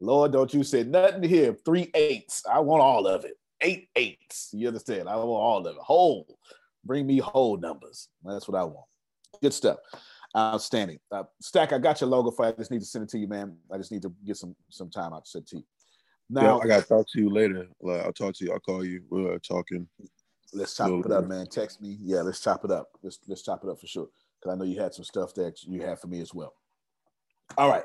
Lord, don't you say nothing here. Three eights. I want all of it. Eight eights. You understand? I want all of it. Whole. Bring me whole numbers. That's what I want. Good stuff. Outstanding. Uh, Stack, I got your logo for you. I just need to send it to you, man. I just need to get some some time out to send it to you. Now, yeah, I got to talk to you later. I'll talk to you. I'll call you. We're talking. Let's chop it up, man. Text me. Yeah, let's chop it up. Let's let's chop it up for sure. Because I know you had some stuff that you had for me as well. All right.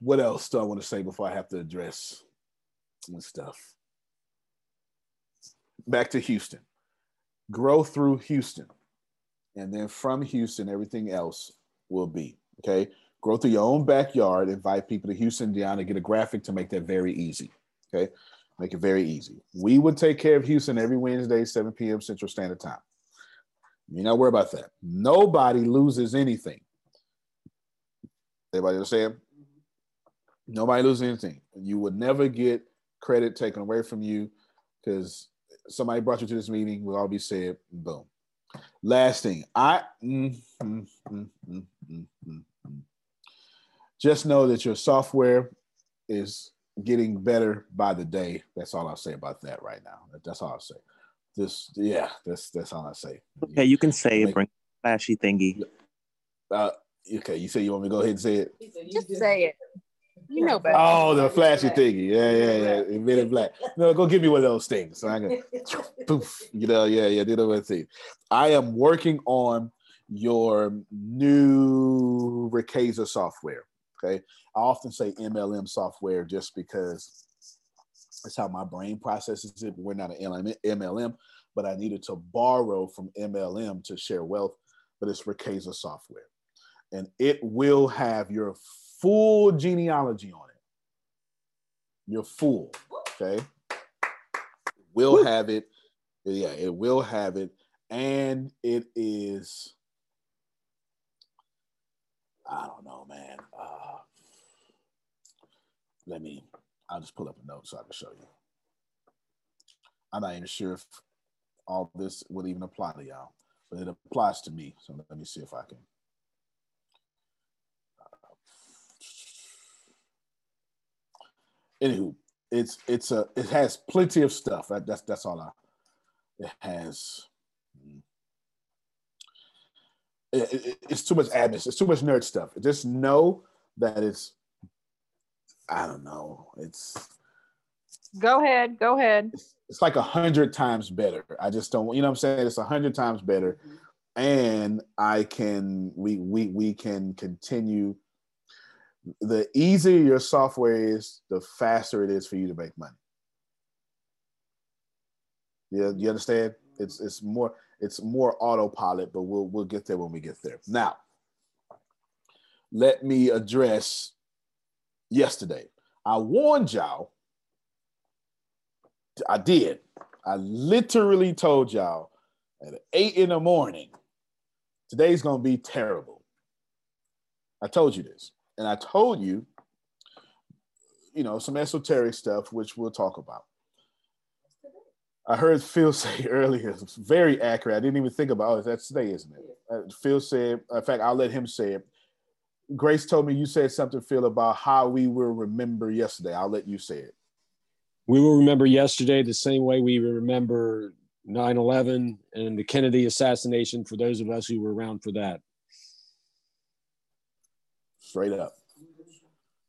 What else do I want to say before I have to address some stuff? Back to Houston. Grow through Houston. And then from Houston, everything else will be. Okay. Grow through your own backyard. Invite people to Houston, Indiana. Get a graphic to make that very easy. Okay. Make it very easy. We would take care of Houston every Wednesday, 7 p.m. Central Standard Time. You not worry about that. Nobody loses anything. Everybody understand? Nobody loses anything. You would never get credit taken away from you because somebody brought you to this meeting. Will all be said. Boom. Last thing, I mm, mm, mm, just know that your software is getting better by the day. That's all I'll say about that right now. That's all I'll say. This, yeah, that's that's all I say. Okay, you can say it. Bring flashy thingy. Uh, okay, you say you want me to go ahead and say it? Just say it. You know better. Oh, the flashy thingy. Yeah, yeah, yeah. Men in black. No, go give me one of those things. So I can poof. You know, yeah, yeah. Do the thing. I am working on your new Rakeza software. Okay. I often say MLM software just because that's how my brain processes it. We're not an MLM, but I needed to borrow from MLM to share wealth, but it's Rakeza software. And it will have your full genealogy on it. You're full. Okay. Will Woo. have it. Yeah, it will have it. And it is, I don't know, man. Uh, let me, I'll just pull up a note so I can show you. I'm not even sure if all this would even apply to y'all, but it applies to me. So let me see if I can. anywho, it's it's a it has plenty of stuff. That's that's all I. It has. It, it, it's too much admin. It's too much nerd stuff. Just know that it's. I don't know. It's. Go ahead. Go ahead. It's, it's like a hundred times better. I just don't. You know what I'm saying? It's a hundred times better, and I can. We we we can continue the easier your software is, the faster it is for you to make money. Yeah, you understand? It's it's more it's more autopilot, but we'll we'll get there when we get there. Now, let me address yesterday. I warned y'all. I did. I literally told y'all at eight in the morning, today's gonna be terrible. I told you this. And I told you, you know, some esoteric stuff, which we'll talk about. I heard Phil say earlier, it's very accurate. I didn't even think about, oh, that's today, isn't it? Uh, Phil said, in fact, I'll let him say it. Grace told me you said something, Phil, about how we will remember yesterday. I'll let you say it. We will remember yesterday the same way we remember 9 11 and the Kennedy assassination for those of us who were around for that. Straight up.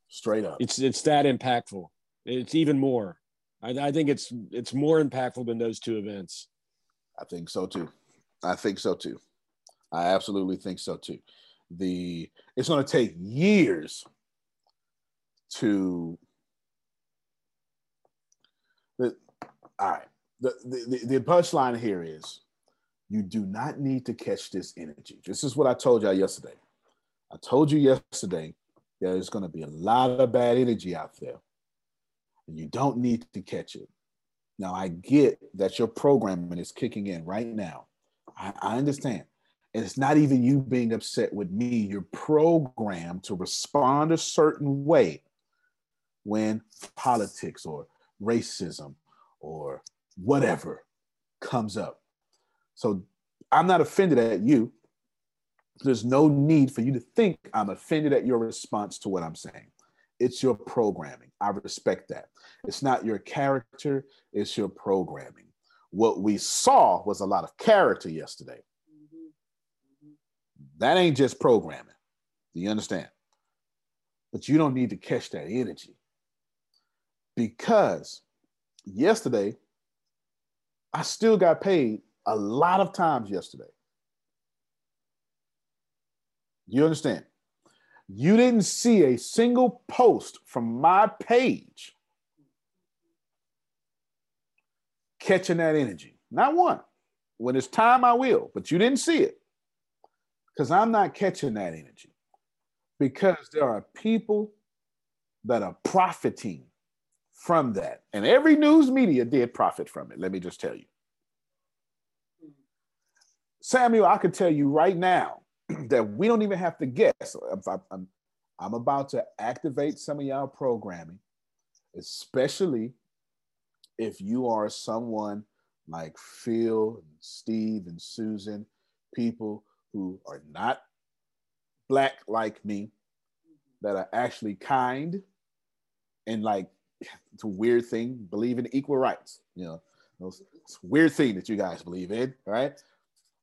Straight up. It's it's that impactful. It's even more. I, I think it's it's more impactful than those two events. I think so too. I think so too. I absolutely think so too. The it's going to take years to the, all right. The, the, the punchline here is you do not need to catch this energy. This is what I told y'all yesterday. I told you yesterday there's going to be a lot of bad energy out there, and you don't need to catch it. Now, I get that your programming is kicking in right now. I, I understand. And it's not even you being upset with me. You're programmed to respond a certain way when politics or racism or whatever comes up. So I'm not offended at you. There's no need for you to think I'm offended at your response to what I'm saying. It's your programming. I respect that. It's not your character, it's your programming. What we saw was a lot of character yesterday. That ain't just programming. Do you understand? But you don't need to catch that energy because yesterday I still got paid a lot of times yesterday. You understand? You didn't see a single post from my page catching that energy. Not one. When it's time, I will, but you didn't see it because I'm not catching that energy. Because there are people that are profiting from that. And every news media did profit from it. Let me just tell you. Samuel, I could tell you right now that we don't even have to guess. I'm, about to activate some of y'all programming, especially if you are someone like Phil, Steve, and Susan, people who are not black like me, that are actually kind and like it's a weird thing, believe in equal rights. You know, it's weird thing that you guys believe in, right?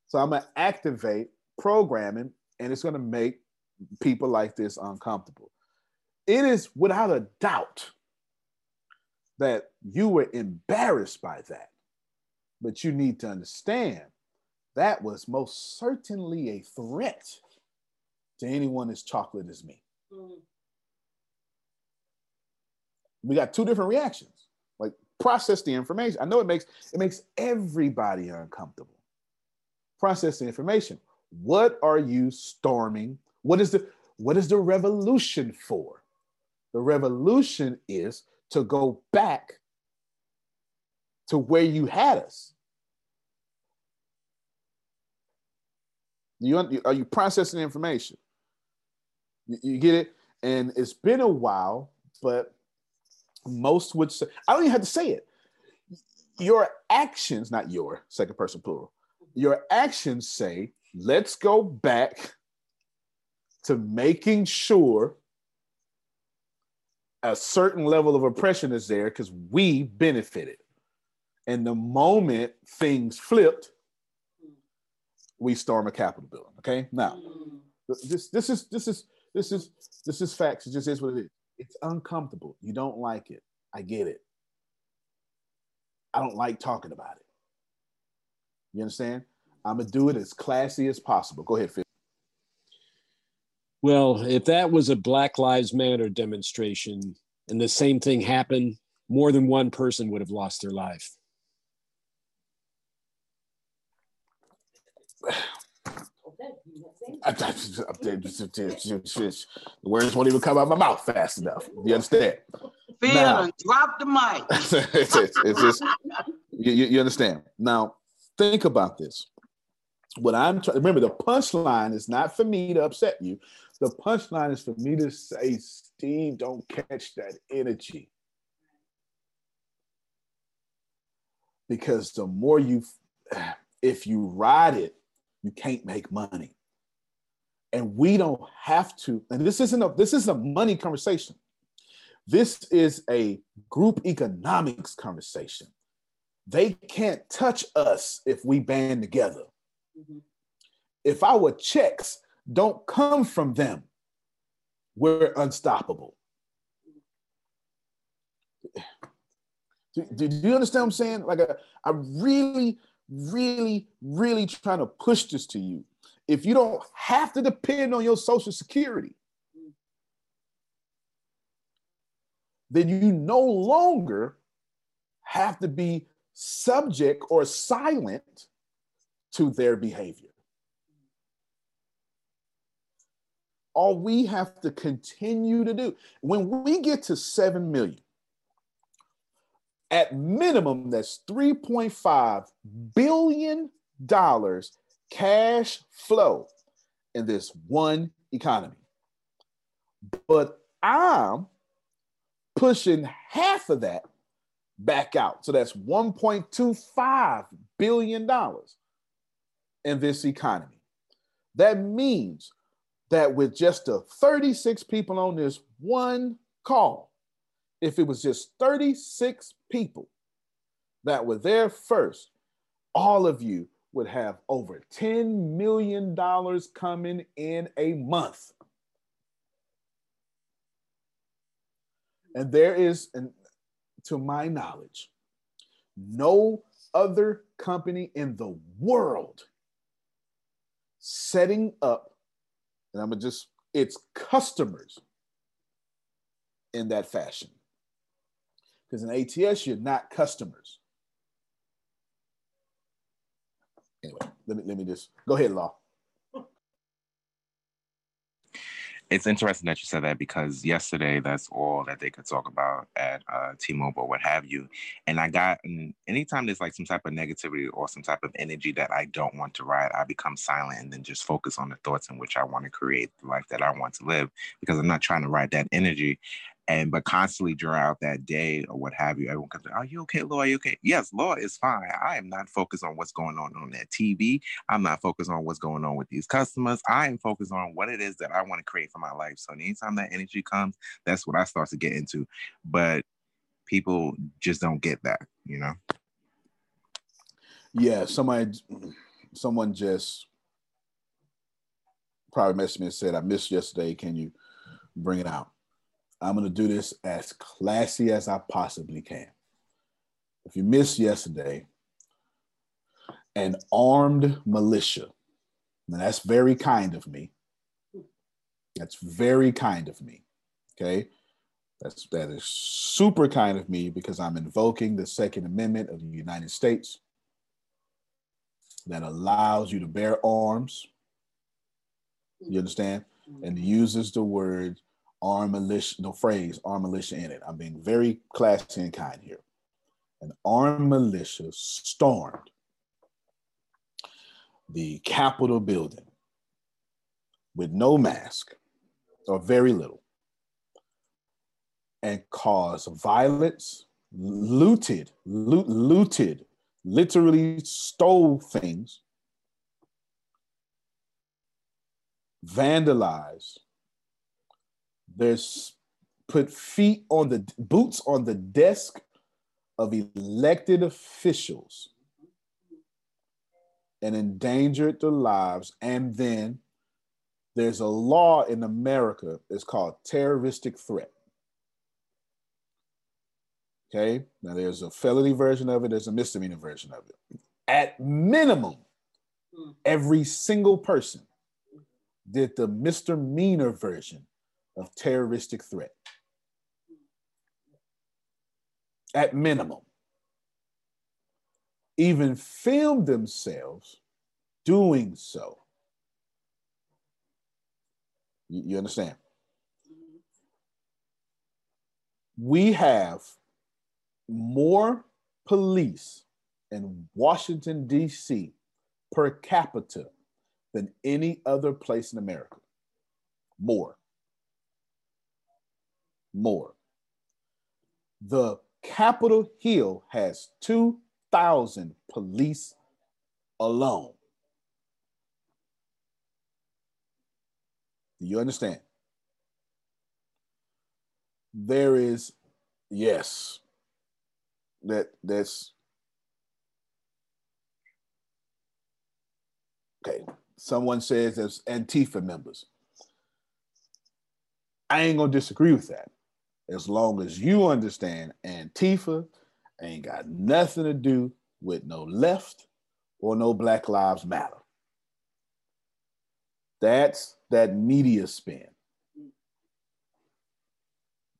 So I'm gonna activate programming, and it's gonna make people like this uncomfortable. It is without a doubt that you were embarrassed by that, but you need to understand that was most certainly a threat to anyone as chocolate as me. Mm-hmm we got two different reactions. Like process the information. I know it makes it makes everybody uncomfortable. Process the information. What are you storming? What is the what is the revolution for? The revolution is to go back to where you had us. You, are you processing information? You, you get it? And it's been a while, but most would say, I don't even have to say it. Your actions, not your second person plural, your actions say, let's go back to making sure a certain level of oppression is there because we benefited. And the moment things flipped, we storm a Capitol building. Okay. Now, this this is this is this is this is facts. It just is what it is. It's uncomfortable. You don't like it. I get it. I don't like talking about it. You understand? I'm gonna do it as classy as possible. Go ahead, Phil. Well, if that was a Black Lives Matter demonstration and the same thing happened, more than one person would have lost their life. Words won't even come out of my mouth fast enough. You understand? Phil, now, drop the mic. it's, it's, it's just, you, you understand. Now, think about this. What I'm trying, remember, the punchline is not for me to upset you. The punchline is for me to say, Steve, don't catch that energy. Because the more you, if you ride it, you can't make money and we don't have to and this isn't a this is a money conversation. This is a group economics conversation. They can't touch us if we band together. Mm-hmm. if our checks don't come from them we're unstoppable. Do, do, do you understand what i'm saying? Like I, I really really really trying to push this to you if you don't have to depend on your social security, then you no longer have to be subject or silent to their behavior. All we have to continue to do when we get to 7 million, at minimum, that's 3.5 billion dollars cash flow in this one economy. But I'm pushing half of that back out. So that's 1.25 billion dollars in this economy. That means that with just the 36 people on this one call, if it was just 36 people that were there first, all of you would have over $10 million coming in a month. And there is, and to my knowledge, no other company in the world setting up, and I'm gonna just, its customers in that fashion. Because in ATS, you're not customers. Anyway, let me let me just go ahead, Law. It's interesting that you said that because yesterday that's all that they could talk about at uh, T-Mobile, what have you. And I got anytime there's like some type of negativity or some type of energy that I don't want to ride, I become silent and then just focus on the thoughts in which I want to create the life that I want to live because I'm not trying to ride that energy and but constantly throughout that day or what have you, everyone comes, "Are you okay, Law? Are you okay?" Yes, Law is fine. I am not focused on what's going on on that TV. I'm not focused on what's going on with these customers. I am focused on what it is that I want to create for my life. So anytime that energy comes, that's what I start to get into. But people just don't get that, you know. Yeah, somebody, someone just probably messaged me and said, "I missed yesterday. Can you bring it out?" I'm going to do this as classy as I possibly can. If you missed yesterday, an armed militia, and that's very kind of me. That's very kind of me. Okay. That's that is super kind of me because I'm invoking the Second Amendment of the United States that allows you to bear arms. You understand? And uses the word armed militia, the phrase armed militia in it. I'm being very classy and kind here. An armed militia stormed the Capitol building with no mask or very little and caused violence, looted, loot, looted, literally stole things, vandalized, there's put feet on the boots on the desk of elected officials and endangered their lives. And then there's a law in America, it's called terroristic threat. Okay, now there's a felony version of it, there's a misdemeanor version of it. At minimum, hmm. every single person did the misdemeanor version of terroristic threat. At minimum. Even filmed themselves doing so. You, you understand? We have more police in Washington, D.C. per capita than any other place in America. More more. The Capitol Hill has 2,000 police alone. Do you understand? There is, yes, that that's okay. Someone says there's Antifa members. I ain't gonna disagree with that as long as you understand Antifa ain't got nothing to do with no left or no Black Lives Matter. That's that media spin.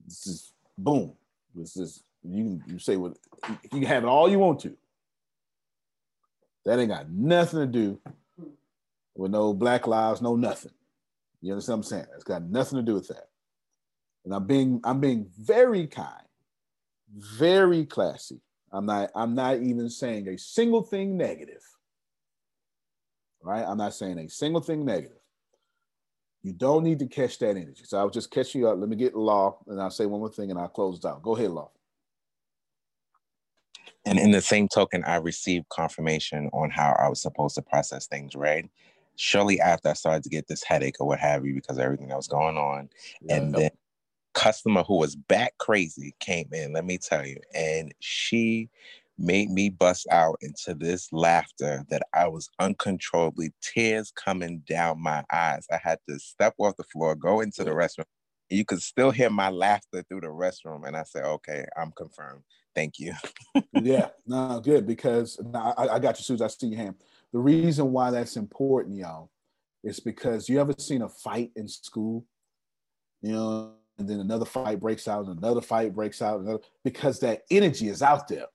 This is boom. This is you you say what you can have it all you want to. That ain't got nothing to do with no black lives, no nothing. You understand what I'm saying? It's got nothing to do with that. And I'm being I'm being very kind, very classy. I'm not I'm not even saying a single thing negative. Right? I'm not saying a single thing negative. You don't need to catch that energy. So I'll just catch you up. Let me get law, and I'll say one more thing, and I'll close it out. Go ahead, law. And in the same token, I received confirmation on how I was supposed to process things, right? Shortly after I started to get this headache or what have you because of everything that was going on. Yeah. And then customer who was back crazy came in, let me tell you, and she made me bust out into this laughter that I was uncontrollably tears coming down my eyes. I had to step off the floor, go into the restroom. You could still hear my laughter through the restroom. And I said, okay, I'm confirmed. Thank you. yeah, no, good because no, I, I got you, Susan. I see your hand. The reason why that's important, y'all, is because you ever seen a fight in school, you know, and then another fight breaks out, and another fight breaks out, another, because that energy is out there.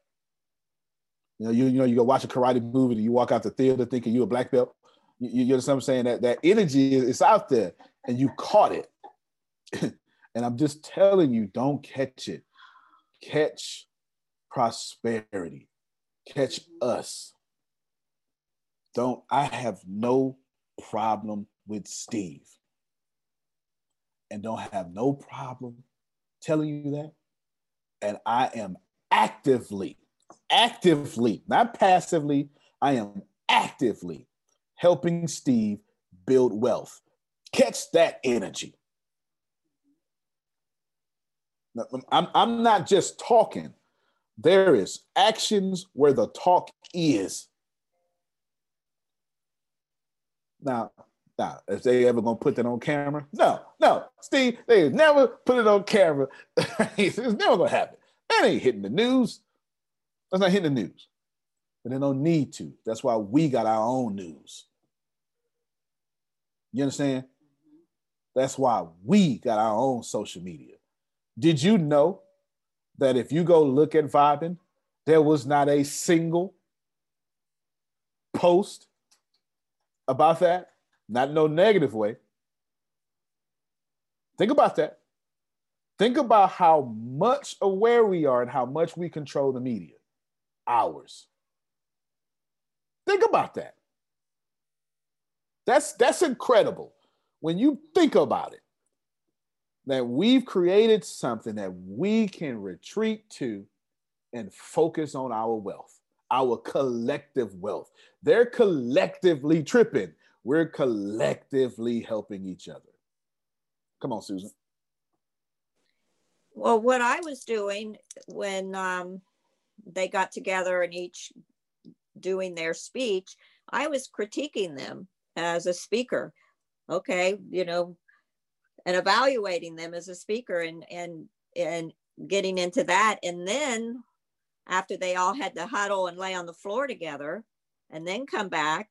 You know, you, you know, you go watch a karate movie and you walk out the theater thinking you're a black belt. You, you understand what I'm saying? That that energy is out there and you caught it. and I'm just telling you, don't catch it. Catch prosperity. Catch us. Don't, I have no problem with Steve. And don't have no problem telling you that. And I am actively, actively, not passively, I am actively helping Steve build wealth. Catch that energy. I'm, I'm not just talking. There is actions where the talk is. Now, now, if they ever gonna put that on camera, no, no, Steve, they never put it on camera. it's never gonna happen. That ain't hitting the news. That's not hitting the news. But they don't need to. That's why we got our own news. You understand? That's why we got our own social media. Did you know that if you go look at Vibin, there was not a single post about that, not no negative way. Think about that. Think about how much aware we are and how much we control the media. Ours. Think about that. That's that's incredible when you think about it that we've created something that we can retreat to and focus on our wealth, our collective wealth. They're collectively tripping. We're collectively helping each other. Come on, Susan. Well, what I was doing when um, they got together and each doing their speech, I was critiquing them as a speaker. Okay, you know, and evaluating them as a speaker and and and getting into that and then after they all had to huddle and lay on the floor together and then come back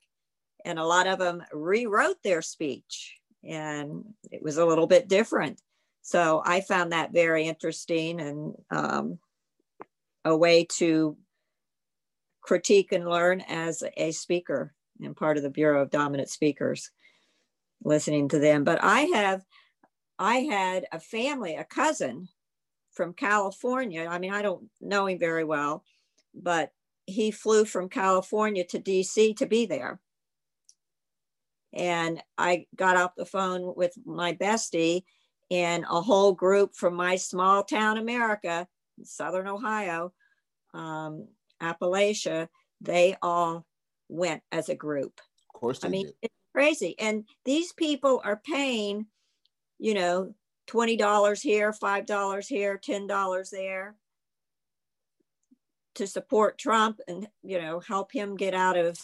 and a lot of them rewrote their speech and it was a little bit different so i found that very interesting and um, a way to critique and learn as a speaker and part of the bureau of dominant speakers listening to them but i have I had a family, a cousin from California. I mean, I don't know him very well, but he flew from California to DC to be there. And I got off the phone with my bestie and a whole group from my small town America, Southern Ohio, um, Appalachia, they all went as a group. Of course, I mean, did. it's crazy. And these people are paying you know, $20 here, $5 here, $10 there to support Trump and, you know, help him get out of,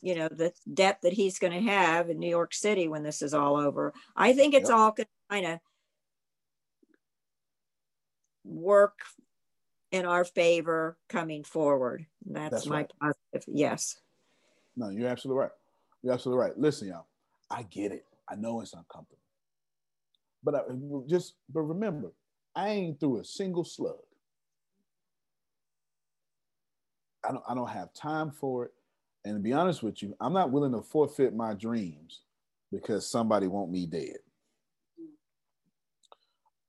you know, the debt that he's going to have in New York City when this is all over. I think it's yep. all going to kind of work in our favor coming forward. That's, That's my right. positive. Yes. No, you're absolutely right. You're absolutely right. Listen, y'all, I get it. I know it's uncomfortable. But I, just but remember, I ain't threw a single slug. I don't I don't have time for it. And to be honest with you, I'm not willing to forfeit my dreams because somebody want me dead.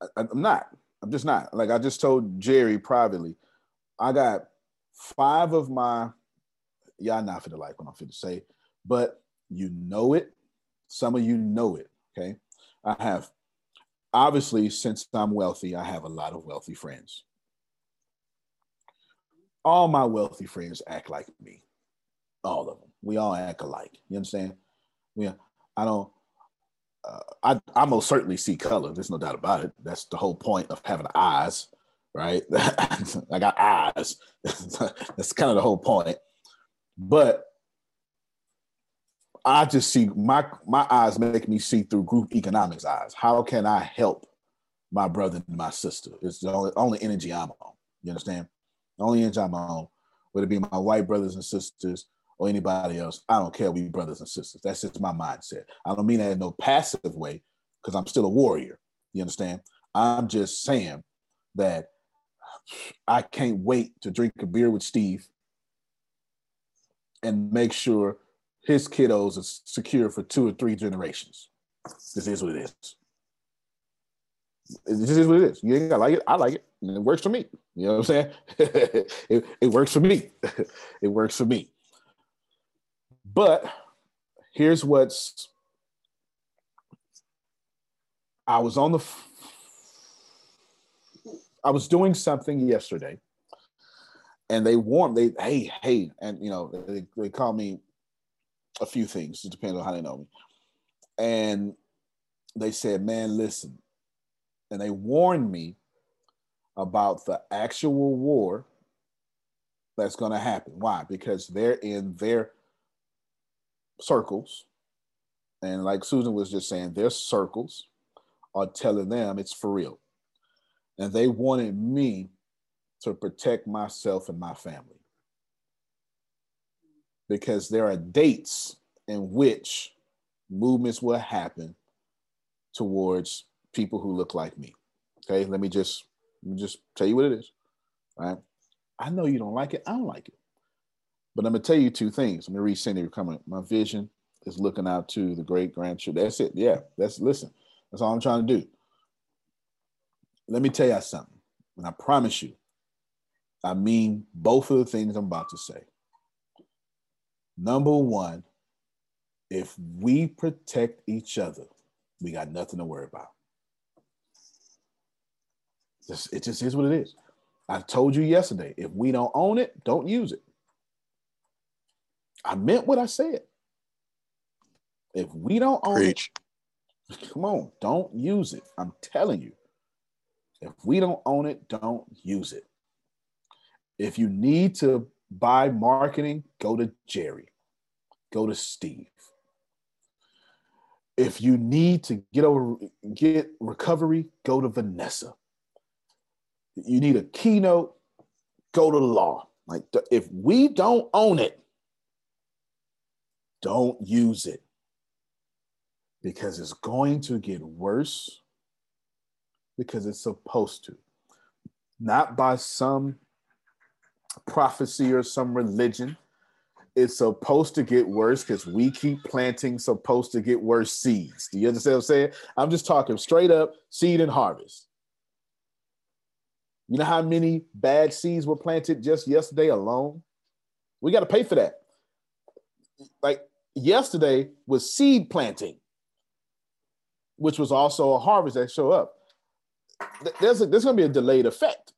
I, I'm not. I'm just not. Like I just told Jerry privately, I got five of my, y'all not for the like what I'm fit to say, but you know it. Some of you know it. Okay. I have obviously, since I'm wealthy, I have a lot of wealthy friends. All my wealthy friends act like me. All of them. We all act alike. You understand? We, I don't, uh, I, I most certainly see color. There's no doubt about it. That's the whole point of having eyes, right? I got eyes. That's kind of the whole point. But I just see my my eyes make me see through group economics eyes. How can I help my brother and my sister? It's the only, only energy I'm on. You understand? The only energy I'm on, whether it be my white brothers and sisters or anybody else, I don't care. We brothers and sisters. That's just my mindset. I don't mean that in no passive way because I'm still a warrior. You understand? I'm just saying that I can't wait to drink a beer with Steve and make sure his kiddos are secure for two or three generations. This is what it is. This is what it is. You ain't gotta like it. I like it. And it works for me. You know what I'm saying? it, it works for me. it works for me. But here's what's I was on the I was doing something yesterday and they warned they hey hey and you know they, they call me a few things it depends on how they know me and they said man listen and they warned me about the actual war that's going to happen. Why? Because they're in their circles. And like susan was just saying their circles are telling them it's for real. And they wanted me to protect myself and my family. Because there are dates in which movements will happen towards people who look like me. Okay, let me just let me just tell you what it is. Right? I know you don't like it. I don't like it. But I'm gonna tell you two things. I'm gonna read Cindy comment. My vision is looking out to the great grandchildren. That's it. Yeah, that's listen. That's all I'm trying to do. Let me tell you something. And I promise you, I mean both of the things I'm about to say. Number one, if we protect each other, we got nothing to worry about. It just is what it is. I told you yesterday, if we don't own it, don't use it. I meant what I said. If we don't own Preach. it, come on, don't use it. I'm telling you. If we don't own it, don't use it. If you need to buy marketing, go to Jerry, go to Steve. If you need to get over get recovery, go to Vanessa. You need a keynote, go to the law. Like if we don't own it, don't use it because it's going to get worse because it's supposed to, not by some prophecy or some religion. It's supposed to get worse because we keep planting supposed to get worse seeds. Do you understand what I'm saying? I'm just talking straight up seed and harvest. You know how many bad seeds were planted just yesterday alone? We got to pay for that. Like yesterday was seed planting, which was also a harvest that show up. There's there's going to be a delayed effect.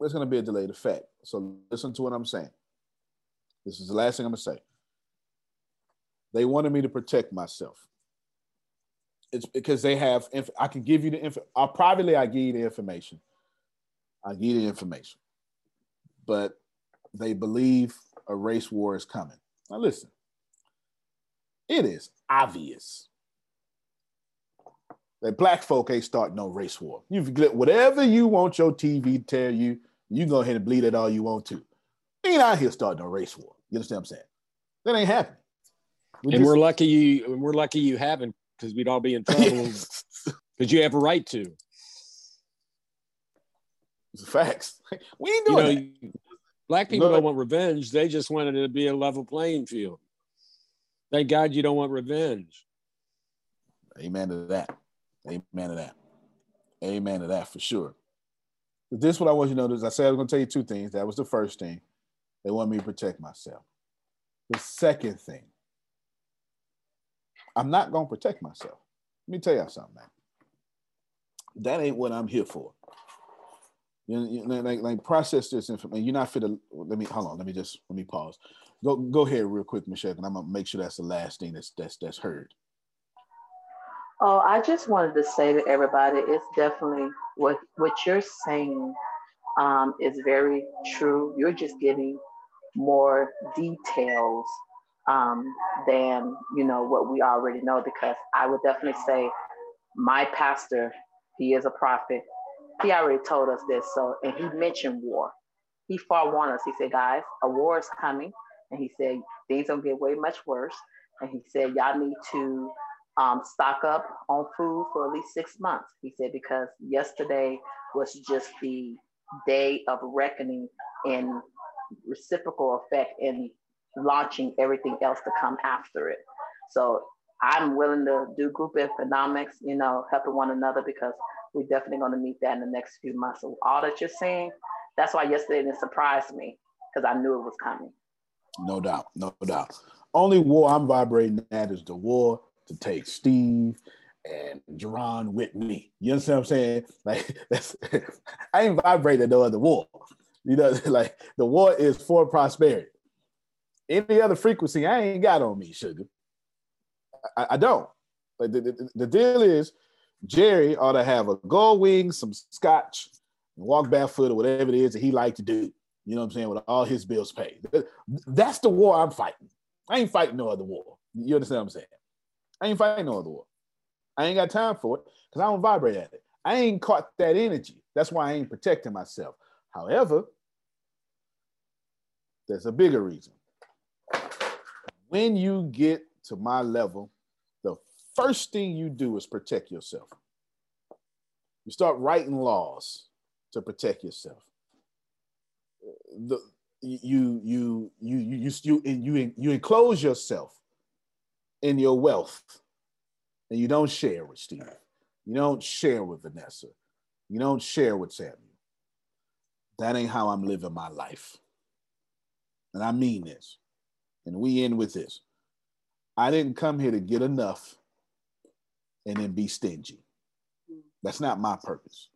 There's going to be a delayed effect. So listen to what I'm saying. This is the last thing I'm going to say. They wanted me to protect myself. It's because they have, inf- I can give you the info. I uh, privately, I give you the information. I give you the information. But they believe a race war is coming. Now listen, it is obvious that black folk ain't starting no race war. You forget whatever you want your TV to tell you, you go ahead and bleed it all you want to. We ain't out here starting a race war. You understand what I'm saying? That ain't happening. We and just, we're lucky you we're lucky you haven't because we'd all be in trouble because you have a right to. Facts. We ain't doing you know, Black people don't want revenge. They just wanted it to be a level playing field. Thank God you don't want revenge. Amen to that. Amen to that. Amen to that for sure. But this is what I want you to know. Is I said I was going to tell you two things. That was the first thing. They want me to protect myself. The second thing, I'm not going to protect myself. Let me tell y'all something, man. That ain't what I'm here for. You, know, like, like process this information. You're not fit to. Let me hold on. Let me just let me pause. Go go ahead real quick, Michelle, and I'm gonna make sure that's the last thing that's that's that's heard. Oh, I just wanted to say to everybody, it's definitely what what you're saying um, is very true. You're just giving more details um, than you know what we already know. Because I would definitely say, my pastor, he is a prophet. He already told us this. So, and he mentioned war. He forewarned us. He said, guys, a war is coming, and he said things gonna get way much worse. And he said, y'all need to um, stock up on food for at least six months. He said, because yesterday was just the day of reckoning and reciprocal effect in launching everything else to come after it. So I'm willing to do group economics, you know, helping one another because we're definitely going to meet that in the next few months. So all that you're saying, that's why yesterday didn't surprise me because I knew it was coming. No doubt, no doubt. Only war I'm vibrating at is the war to take Steve and Jerron with me. You understand what I'm saying? Like that's I ain't vibrating no other war. You know, like the war is for prosperity. Any other frequency I ain't got on me, sugar. I, I don't. Like the, the, the, deal is Jerry ought to have a gold wing, some scotch, and walk barefoot or whatever it is that he like to do. You know what I'm saying? With all his bills paid. That's the war I'm fighting. I ain't fighting no other war. You understand what I'm saying? I ain't fighting no other war. I ain't got time for it because I don't vibrate at it. I ain't caught that energy. That's why I ain't protecting myself. However, there's a bigger reason. When you get to my level, first thing you do is protect yourself. You start writing laws to protect yourself. The, you you you you you you you enclose yourself in your wealth and you don't share with Steve. You don't share with Vanessa. You don't share with Samuel. That ain't how I'm living my life. And I mean this. And we end with this. I didn't come here to get enough and then be stingy. Hmm. That's not my purpose.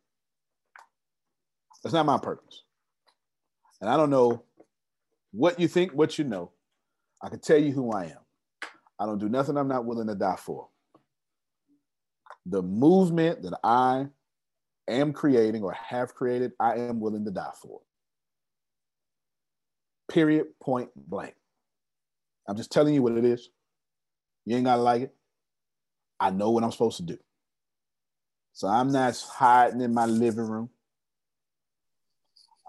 That's not my purpose. And I don't know what you think, what you know. I can tell you who I am. I don't do nothing I'm not willing to die for. The movement that I am creating or have created, I am willing to die for. Period, point blank. I'm just telling you what it is. You ain't gotta like it. I know what I'm supposed to do. So I'm not hiding in my living room.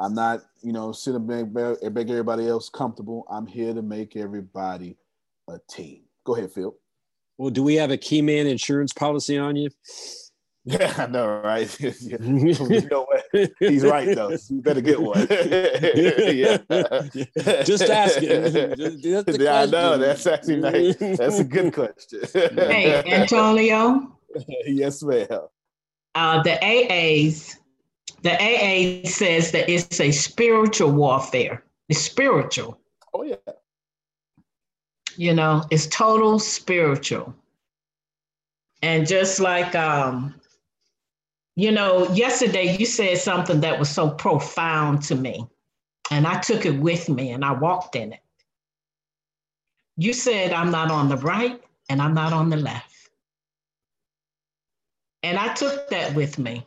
I'm not, you know, sitting back, and make everybody else comfortable. I'm here to make everybody a team. Go ahead, Phil. Well, do we have a key man insurance policy on you? Yeah, I know, right? you know He's right, though. You better get one. yeah. Just asking. Just yeah, I know. That's actually nice. That's a good question. hey, Antonio. yes, ma'am. Uh, the AAs, the AA says that it's a spiritual warfare. It's spiritual. Oh, yeah. You know, it's total spiritual. And just like um, you know, yesterday you said something that was so profound to me, and I took it with me and I walked in it. You said, I'm not on the right and I'm not on the left. And I took that with me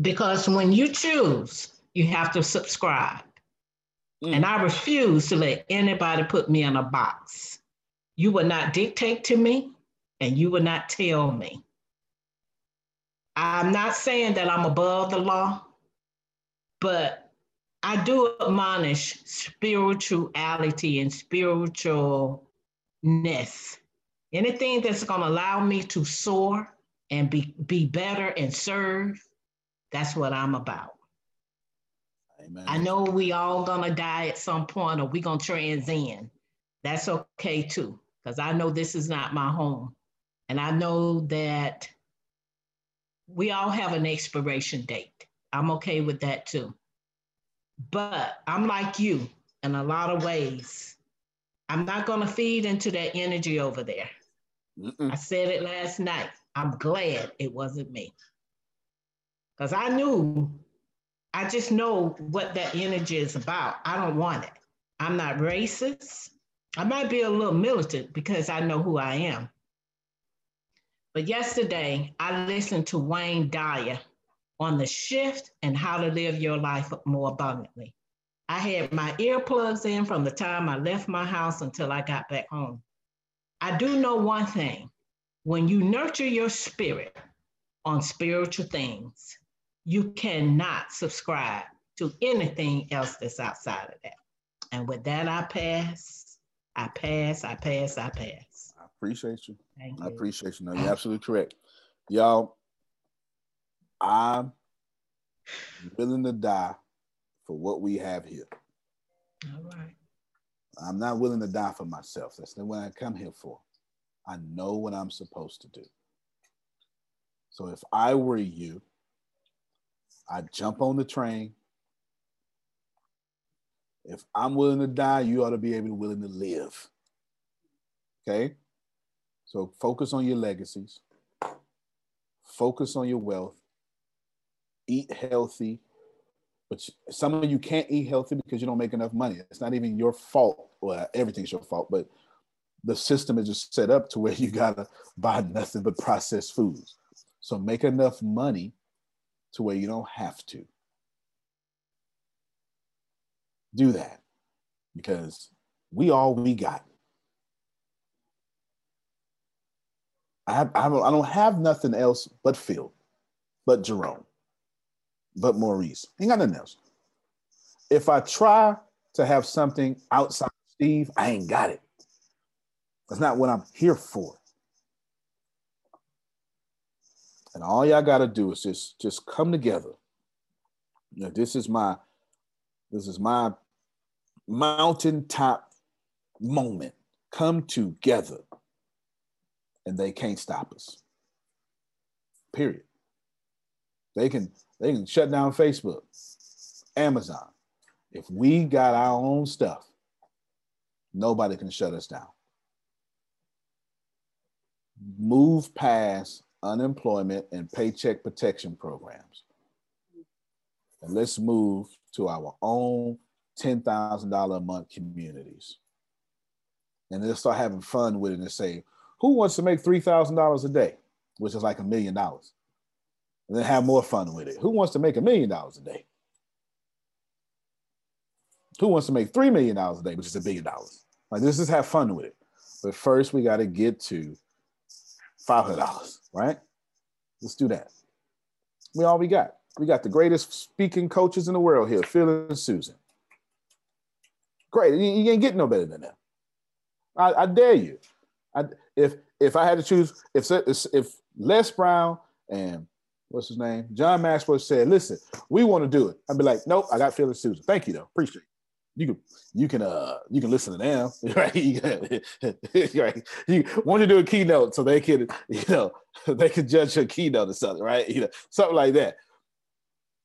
because when you choose, you have to subscribe. Mm. And I refuse to let anybody put me in a box. You will not dictate to me and you will not tell me. I'm not saying that I'm above the law, but I do admonish spirituality and spiritualness. Anything that's going to allow me to soar and be, be better and serve, that's what I'm about. Amen. I know we all gonna die at some point or we gonna transcend. That's okay too, because I know this is not my home. And I know that we all have an expiration date. I'm okay with that too. But I'm like you in a lot of ways. I'm not gonna feed into that energy over there. Mm-mm. I said it last night. I'm glad it wasn't me. Because I knew, I just know what that energy is about. I don't want it. I'm not racist. I might be a little militant because I know who I am. But yesterday, I listened to Wayne Dyer on the shift and how to live your life more abundantly. I had my earplugs in from the time I left my house until I got back home. I do know one thing when you nurture your spirit on spiritual things, you cannot subscribe to anything else that's outside of that. And with that, I pass, I pass, I pass, I pass. I appreciate you. Thank I you. appreciate you. No, you're absolutely correct. Y'all, I'm willing to die for what we have here. All right. I'm not willing to die for myself. That's not what I come here for. I know what I'm supposed to do. So if I were you, I'd jump on the train. If I'm willing to die, you ought to be able to willing to live. Okay? So focus on your legacies. Focus on your wealth. Eat healthy. But some of you can't eat healthy because you don't make enough money. It's not even your fault. Well, everything's your fault, but the system is just set up to where you gotta buy nothing but processed foods. So make enough money to where you don't have to do that because we all we got. I, I, don't, I don't have nothing else but Phil, but Jerome, but Maurice. Ain't got nothing else. If I try to have something outside Steve, I ain't got it. That's not what I'm here for. And all y'all got to do is just just come together. You know, this is my this is my mountaintop moment. Come together. And they can't stop us. Period. They can they can shut down Facebook, Amazon. If we got our own stuff, nobody can shut us down. Move past unemployment and paycheck protection programs. And let's move to our own $10,000 a month communities. And let's start having fun with it and say, who wants to make $3,000 a day, which is like a million dollars? And then have more fun with it. Who wants to make a million dollars a day? Who wants to make $3 million a day, which is a billion dollars? Like, let's just have fun with it. But first, we got to get to $500, right? Let's do that. We all we got. We got the greatest speaking coaches in the world here, Phil and Susan. Great. You, ain't getting no better than them. I, I dare you. I, if if I had to choose, if if Les Brown and what's his name, John Maxwell said, "Listen, we want to do it," I'd be like, "Nope, I got and Susan. Thank you, though. Appreciate it." You can you can uh you can listen to them, right? Right? you want to do a keynote so they can you know they can judge your keynote or something, right? You know something like that.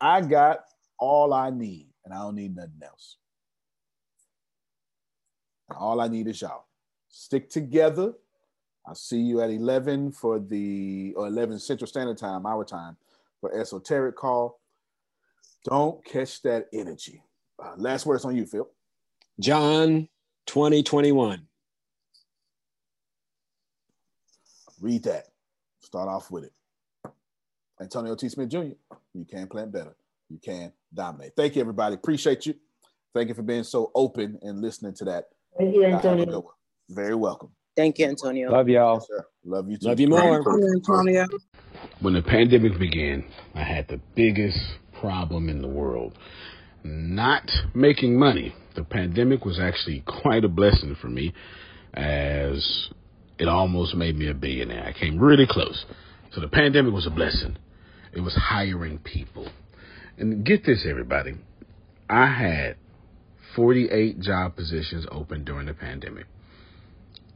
I got all I need, and I don't need nothing else. All I need is y'all. Stick together. I'll see you at 11 for the, or 11 Central Standard Time, our time, for esoteric call. Don't catch that energy. Uh, last words on you, Phil. John 2021. Read that. Start off with it. Antonio T. Smith Jr., you can plant better. You can dominate. Thank you, everybody. Appreciate you. Thank you for being so open and listening to that. Thank you, have a Antonio. Very welcome. Thank you, Antonio. Love y'all. Yes. Love you too. Love you more. Antonio. When the pandemic began, I had the biggest problem in the world not making money. The pandemic was actually quite a blessing for me as it almost made me a billionaire. I came really close. So the pandemic was a blessing. It was hiring people. And get this, everybody. I had 48 job positions open during the pandemic,